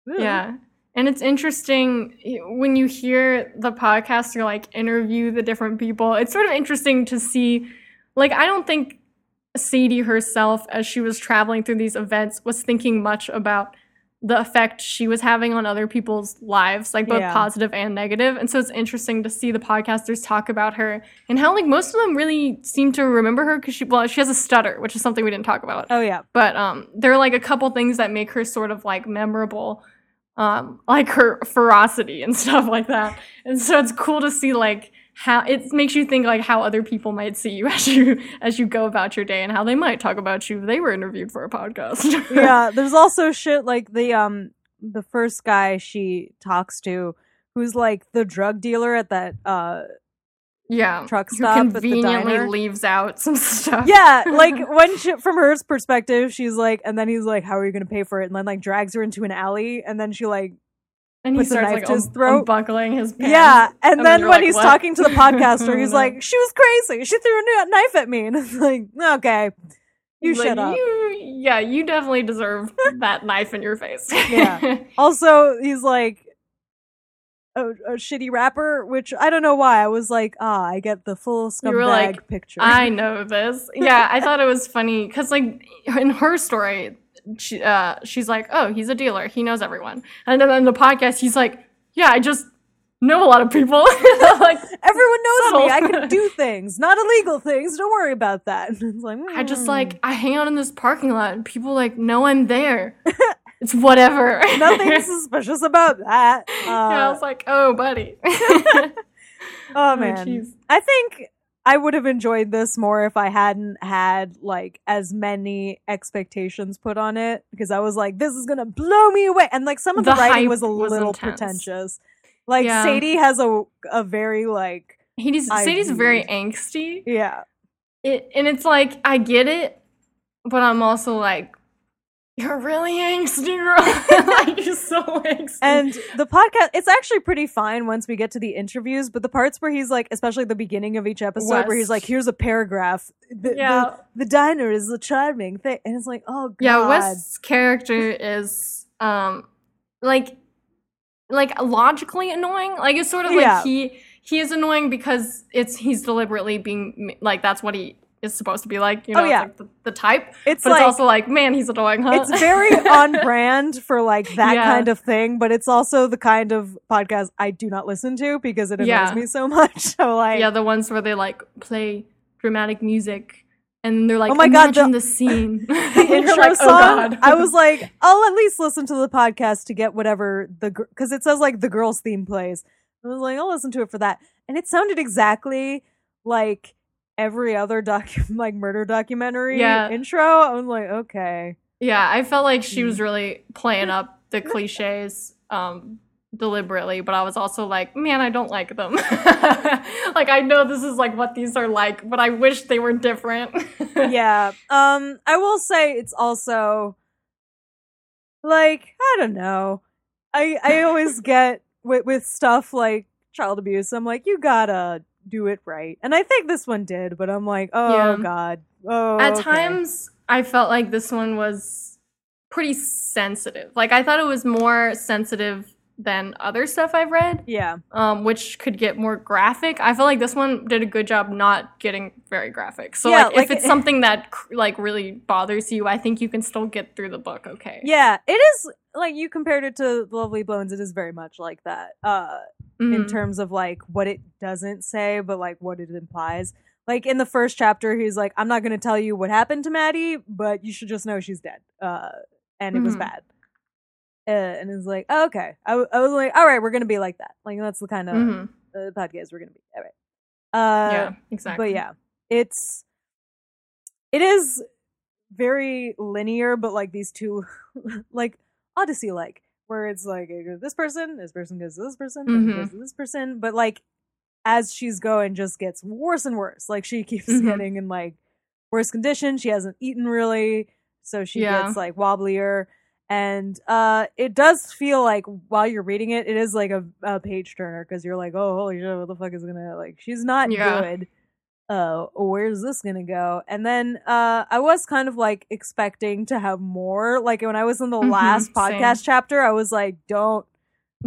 ew. Yeah. And it's interesting when you hear the podcaster like interview the different people. It's sort of interesting to see like I don't think Sadie herself as she was traveling through these events was thinking much about the effect she was having on other people's lives, like both Yeah. positive and negative. And so it's interesting to see the podcasters talk about her and how like most of them really seem to remember her because she well, she has a stutter, which is something we didn't talk about Oh yeah. but um there are like a couple things that make her sort of like memorable um like her ferocity and stuff like that and so it's cool to see like how it makes you think like how other people might see you as you as you go about your day and how they might talk about you if they were interviewed for a podcast. Yeah, there's also shit like the um the first guy she talks to who's like the drug dealer at that uh yeah truck who stop at the conveniently leaves out some stuff. Yeah, like when she, from her perspective, she's like, and then he's like, "How are you going to pay for it?" And then like drags her into an alley, and then she like, and he starts like to his throat. his pants yeah. And, then then when like, he's "What?" talking to the podcaster, he's like, "She was crazy. She threw a knife at me," and it's like, "Okay, you Like, shut up." you- yeah you definitely deserve that knife in your face Yeah. Also, he's like a, a shitty rapper, which I don't know why. I was like, ah, I get the full scumbag like, picture. I know this. Yeah, I thought it was funny because, like, in her story, she, uh, she's like, "Oh, he's a dealer. He knows everyone." And then in the podcast, he's like, "Yeah, I just know a lot of people." like, Everyone knows Subtle. me. I can do things, not illegal things. Don't worry about that. It's like I just mm. like I hang out in this parking lot, and people like know I'm there. it's whatever. nothing suspicious about that. Uh, yeah, I was like, "Oh, buddy." oh man, jeez. I think I would have enjoyed this more if I hadn't had like as many expectations put on it because I was like, this is gonna blow me away, and like some of the, The writing was a was little intense. pretentious. Like Yeah. Sadie has a a very like He's Sadie's very angsty. yeah It and it's like I get it, but I'm also like, You're really angsty, girl. like you're so angsty. And the podcast, it's actually pretty fine once we get to the interviews, but the parts where he's like, especially the beginning of each episode, where he's like, here's a paragraph. The, yeah, the, the diner is a charming thing. And it's like, oh, God. yeah. West's character is um like like logically annoying. Like it's sort of like Yeah. he he is annoying because it's he's deliberately being like that's what he is supposed to be like. You Oh, know, yeah. like the, the type. It's But like, it's also like, man, he's annoying, huh? it's very on brand for like that Yeah. kind of thing, but it's also the kind of podcast I do not listen to because it annoys Yeah. me so much. So like, yeah, the ones where they like play dramatic music and they're like, Oh my God, imagine the- the, scene. the intro like, oh song, oh God. I was like, I'll at least listen to the podcast to get whatever the because it says like the girls' theme plays. I was like, I'll listen to it for that, and it sounded exactly like every other doc like murder documentary Yeah. intro. I was like, okay, yeah, I felt like she Mm. was really playing up the cliches um deliberately, but I was also like, man, I don't like them. like I know this is like what these are like, but I wish they were different. yeah. Um, I will say it's also like I don't know. I I always get with with stuff like child abuse. I'm like, you gotta do it right, and I think this one did. But I'm like, oh Yeah. god, oh. At okay. times, I felt like this one was pretty sensitive. Like I thought it was more sensitive than other stuff I've read. yeah, um, which could get more graphic. I feel like this one did a good job not getting very graphic. So Yeah, like, like if it's it- something that like really bothers you, I think you can still get through the book. Okay. yeah. It is like you compared it to Lovely Bones. It is very much like that. Uh, in Mhm. terms of like what it doesn't say, but like what it implies. Like in the first chapter, he's like, "I'm not going to tell you what happened to Maddie, but you should just know she's dead." Uh, and it was Mhm. bad. Uh, and it's like, oh, okay. I, w- I was like, all right, we're gonna be like that. Like that's the kind of Mhm. uh, podcast we're gonna be. All right. Uh, yeah. Exactly. but yeah, it's it is very linear, but like these two, like Odyssey, like where it's like it goes this person, this person goes to this person, Mhm. goes to this person, but like as she's going, just gets worse and worse. Like she keeps Mhm. getting in like worse condition. She hasn't eaten really, so she Yeah. gets like wobblier. And uh, it does feel like while you're reading it, it is like a, a page turner because you're like, oh holy shit, what the fuck is gonna like? She's not Yeah. good uh where's this gonna go and then uh i was kind of like expecting to have more like when i was in the Mhm, last same. podcast chapter i was like don't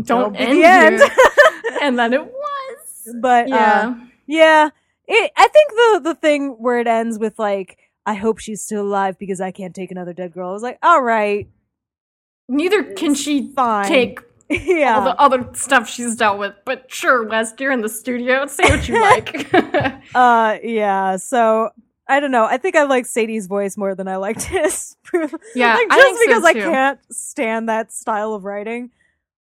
Don't be end the end and then it was. but Yeah. uh yeah it, i think the the thing where it ends with like i hope she's still alive because i can't take another dead girl i was like all right Neither can she fine take yeah all the other stuff she's dealt with. But sure, West, you're in the studio. Say what you like. uh yeah so I don't know. I think I like Sadie's voice more than I liked his. Yeah, like, I just so, because I can't stand that style of writing.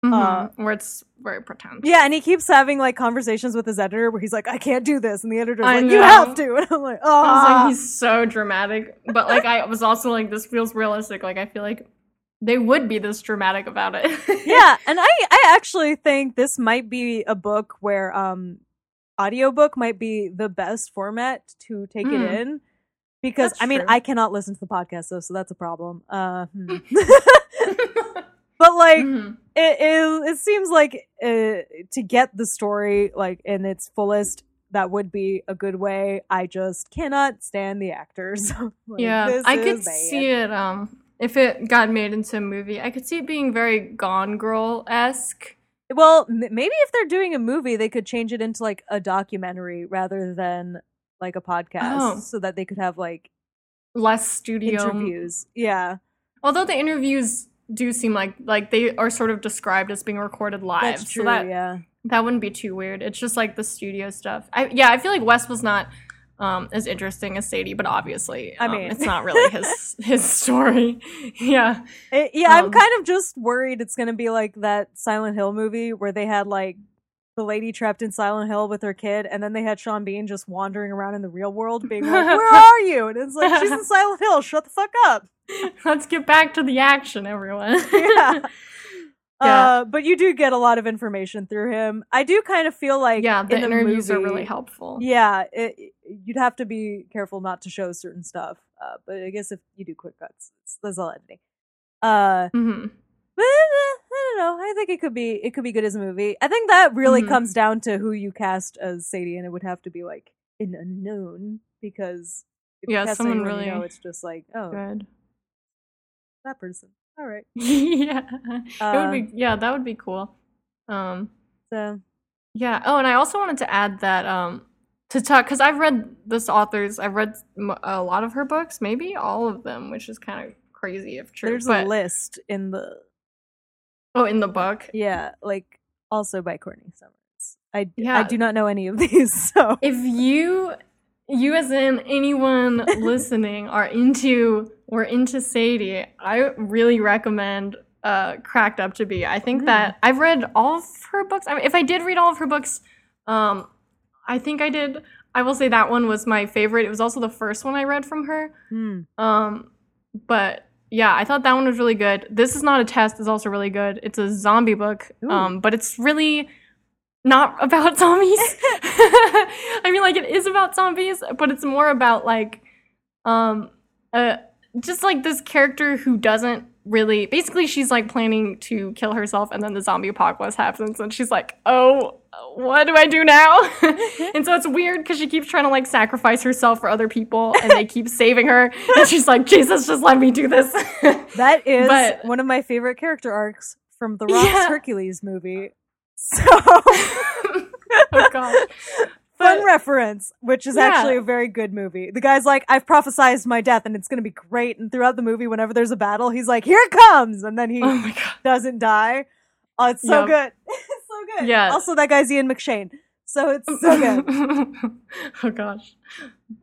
Mhm. Uh, Where it's very pretentious. Yeah, and he keeps having like conversations with his editor where he's like, "I can't do this," and the editor's I like, "You have to," and I'm like, I was "Oh." like, he's so dramatic. But like, I was also like, this feels realistic. Like, I feel like they would be this dramatic about it. yeah, and I I actually think this might be a book where um audiobook might be the best format to take Mm. it in because That's I mean true. I cannot listen to the podcast though, so that's a problem. Uh, hmm. but like Mhm. it, it it seems like uh, to get the story like in its fullest that would be a good way i just cannot stand the actors Like, yeah, I could bad. see it. Um, if it got made into a movie, I could see it being very Gone Girl esque. well m- maybe if they're doing a movie they could change it into like a documentary rather than like a podcast Oh. so that they could have like less studio interviews yeah Although the interviews do seem like like they are sort of described as being recorded live, that's true so that yeah that wouldn't be too weird. It's just like the studio stuff. I yeah, I feel like West was not um as interesting as Sadie, but obviously I um, mean- it's not really his his story. yeah. It- yeah, I'm Um, kind of just worried it's gonna be like that Silent Hill movie where they had like the lady trapped in Silent Hill with her kid, and then they had Sean Bean just wandering around in the real world, being like, "Where are you?" And it's like, "She's in Silent Hill. Shut the fuck up." Let's get back to the action, everyone. Yeah. Yeah. Uh, but you do get a lot of information through him. I do kind of feel like yeah, the in a interviews are really helpful. Yeah, it, you'd have to be careful not to show certain stuff. Uh, but I guess if you do quick cuts, that's all editing. Uh, hmm but eh, I don't know. I think it could be it could be good as a movie. I think that really Mhm. comes down to who you cast as Sadie, and it would have to be like an unknown because Yeah, someone anyone you really know, it's just like oh Good. that person. All right. yeah. it Uh, would be yeah, that would be cool. Um So yeah. Oh, and I also wanted to add that um to talk cuz I've read this author's I've read a lot of her books, maybe all of them, which is kind of crazy if true. there's but, a list in the Oh, in the book. yeah, like also by Courtney Summers. I yeah. I do not know any of these, so If you you as in anyone listening are into or into Sadie, I really recommend uh Cracked Up to Be. I think Mm. that I've read all of her books. I mean, if I did read all of her books, um I think I did. I will say that one was my favorite. It was also the first one I read from her. hmm. Um, but yeah, I thought that one was really good. This is not a test. is also really good. It's a zombie book. Um, but it's really not about zombies. I mean, like it is about zombies, but it's more about like, um, uh, just like this character who doesn't really. Basically, she's like planning to kill herself, and then the zombie apocalypse happens, and she's like, "Oh, what do I do now?" and so it's weird because she keeps trying to like sacrifice herself for other people, and they keep saving her, and she's like, "Jesus, just let me do this." that is But- one of my favorite character arcs from the Rock's Yeah. Hercules movie. So oh gosh. Fun But- reference, which is Yeah. actually a very good movie. The guy's like, I've prophesized my death and it's gonna be great. And throughout the movie, whenever there's a battle, he's like, Here it comes! And then he Oh doesn't die. Oh, it's so Yep. good. it's so good. Yeah. Also, that guy's Ian McShane. So it's so good. oh gosh.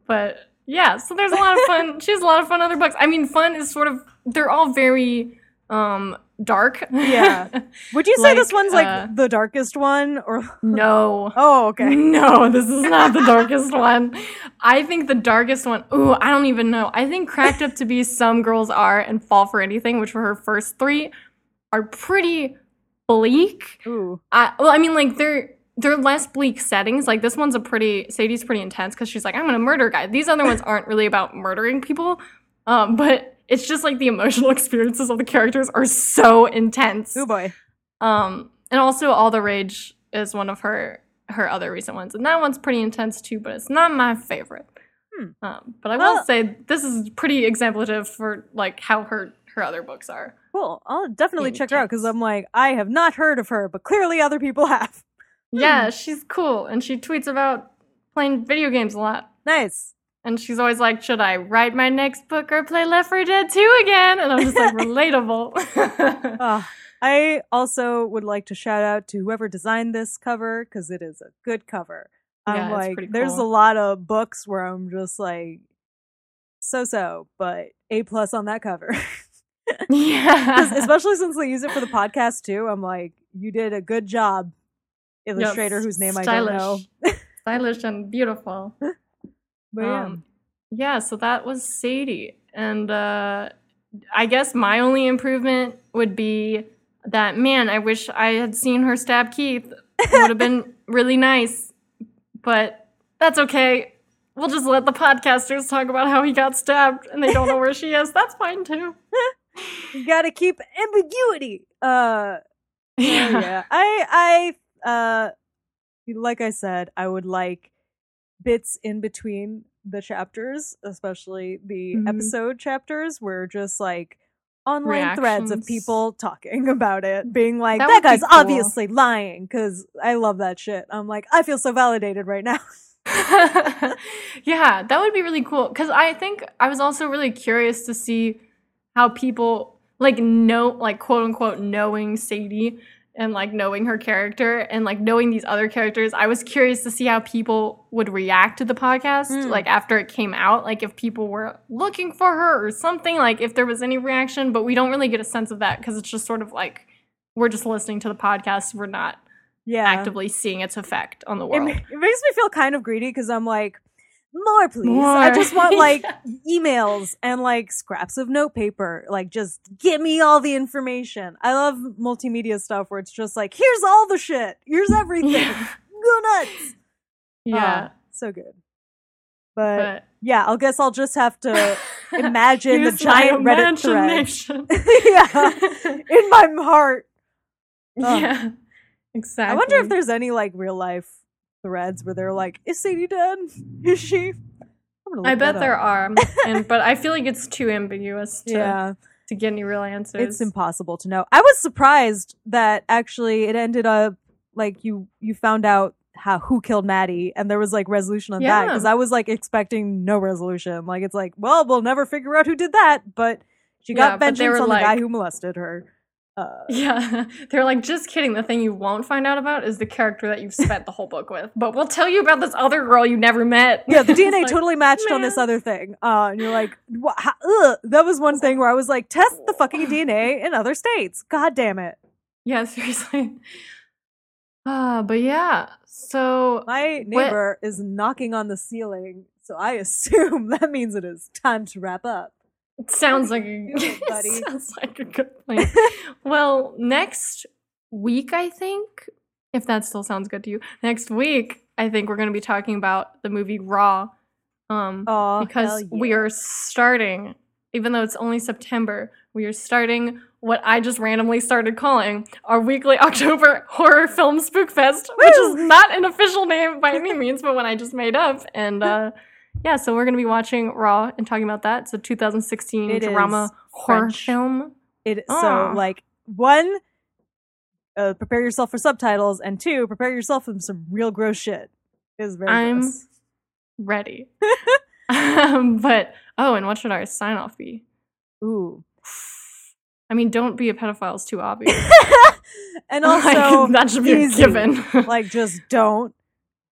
But yeah, so there's a lot of fun. She has a lot of fun other books. I mean, fun is sort of they're all very um dark. Yeah. Would you say this one's like uh, the darkest one? Or no. oh, okay. No, this is not the darkest one. I think the darkest one, ooh, I don't even know. I think Cracked Up to Be Some Girls Are and Fall for Anything, which were her first three, are pretty bleak. Ooh. I, well, I mean, like they're they're less bleak settings. Like this one's a pretty Sadie's pretty intense because she's like, I'm gonna murder a guy. These other ones aren't really about murdering people, um, but it's just like the emotional experiences of the characters are so intense. Oh boy. Um, and also All the Rage is one of her her other recent ones, and that one's pretty intense too. But it's not my favorite. Hmm. Um, but I will say this is pretty exemplative for like how her her other books are. Cool. I'll definitely check her out because I'm like, I have not heard of her, but clearly other people have. Yeah, she's cool, and she tweets about playing video games a lot. Nice. And she's always like, "Should I write my next book or play Left 4 Dead 2 again?" And I'm just like, relatable. I also would like to shout out to whoever designed this cover because it is a good cover. I'm like, pretty there's a lot of books where I'm just like, so so, but A plus on that cover. yeah, Especially since they use it for the podcast too. I'm like, you did a good job, illustrator whose name I don't know. stylish. stylish and beautiful. But yeah. Um, yeah, so that was Sadie. And uh, I guess my only improvement would be that, man, I wish I had seen her stab Keith. It would have been really nice. But that's okay. We'll just let the podcasters talk about how he got stabbed and they don't know where she is. That's fine too. you gotta keep ambiguity. Uh, yeah. I I uh like I said, I would like bits in between the chapters, especially the Mhm. episode chapters were just like online threads of people talking about it, being like, That that, guy's cool. obviously lying, because I love that shit. I'm like, I feel so validated right now. yeah, that would be really cool. Because I think I was also really curious to see how people like know, like quote unquote, knowing Sadie and like knowing her character and like knowing these other characters. I was curious to see how people would react to the podcast, Mm. like after it came out, like if people were looking for her or something, like if there was any reaction. But we don't really get a sense of that because it's just sort of like we're just listening to the podcast. We're not Yeah. actively seeing its effect on the world. ma- it makes me feel kind of greedy because I'm like, more please. I just want like emails and like scraps of notepaper. Like just give me all the information. I love multimedia stuff where it's just like, here's all the shit. Here's everything. Yeah. Go nuts. yeah. Ah, so good. But, but yeah, I'll guess I'll just have to imagine the giant Reddit thread. yeah, in my heart. Yeah, exactly. I wonder if there's any like real life threads where they're like, "Is Sadie dead? Is she?" I bet there are, and but I feel like it's too ambiguous to Yeah, to get any real answers. it's impossible to know. I was surprised that actually it ended up like you you found out how who killed Maddie, and there was like resolution on that because I was like expecting no resolution. Like it's like, well, we'll never figure out who did that, but she got they vengeance on the guy who molested her. Uh, Yeah, they're like, just kidding. The thing you won't find out about is the character that you've spent the whole book with. But we'll tell you about this other girl you never met. Yeah, the DNA like, totally matched on this other thing. Uh, and you're like, how, ugh. that was one thing where I was like, test the fucking DNA in other states. God damn it. Yeah, seriously. Ah, but yeah. So My neighbor is knocking on the ceiling, so I assume that means it is time to wrap up. It sounds like a buddy? sounds like a good plan. well, next week, I think, if that still sounds good to you, next week, I think we're going to be talking about the movie Raw. Um, Oh, because we are starting, even though it's only September, we are starting what I just randomly started calling our weekly October horror film spook fest, which is not an official name by any means, but one I just made up. And uh, yeah, so we're gonna be watching Raw and talking about that. It's a 2016 It drama horror French. film. It Ah. so like one, uh, prepare yourself for subtitles, and two, prepare yourself for some real gross shit. Is very I'm gross. ready. um, but oh, and what should our sign off be? Ooh. I mean, don't be a pedophile. It's too obvious. and Like, also, that should be easy. given. like, just don't,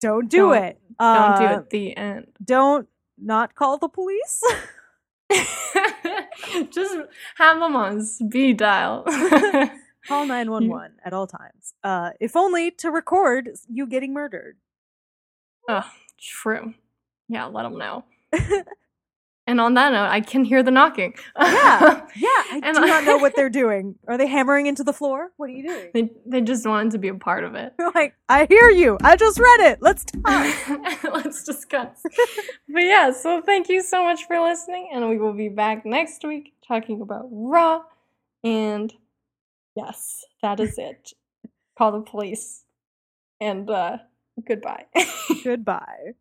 don't do Don't- it. Don't do Uh, it. The end. Don't not call the police. Just have them on speed dial. call 911 at all times. Uh, if only to record you getting murdered. oh, true. Yeah, let them know. And on that note, I can hear the knocking. Yeah. Yeah, I And do I- not know what they're doing. Are they hammering into the floor? What are you doing? they, they just wanted to be a part of it. like, I hear you. I just read it. Let's talk. Let's discuss. but yeah, so thank you so much for listening, and we will be back next week talking about Raw. And yes, that is it. Call the police. And uh goodbye. Goodbye.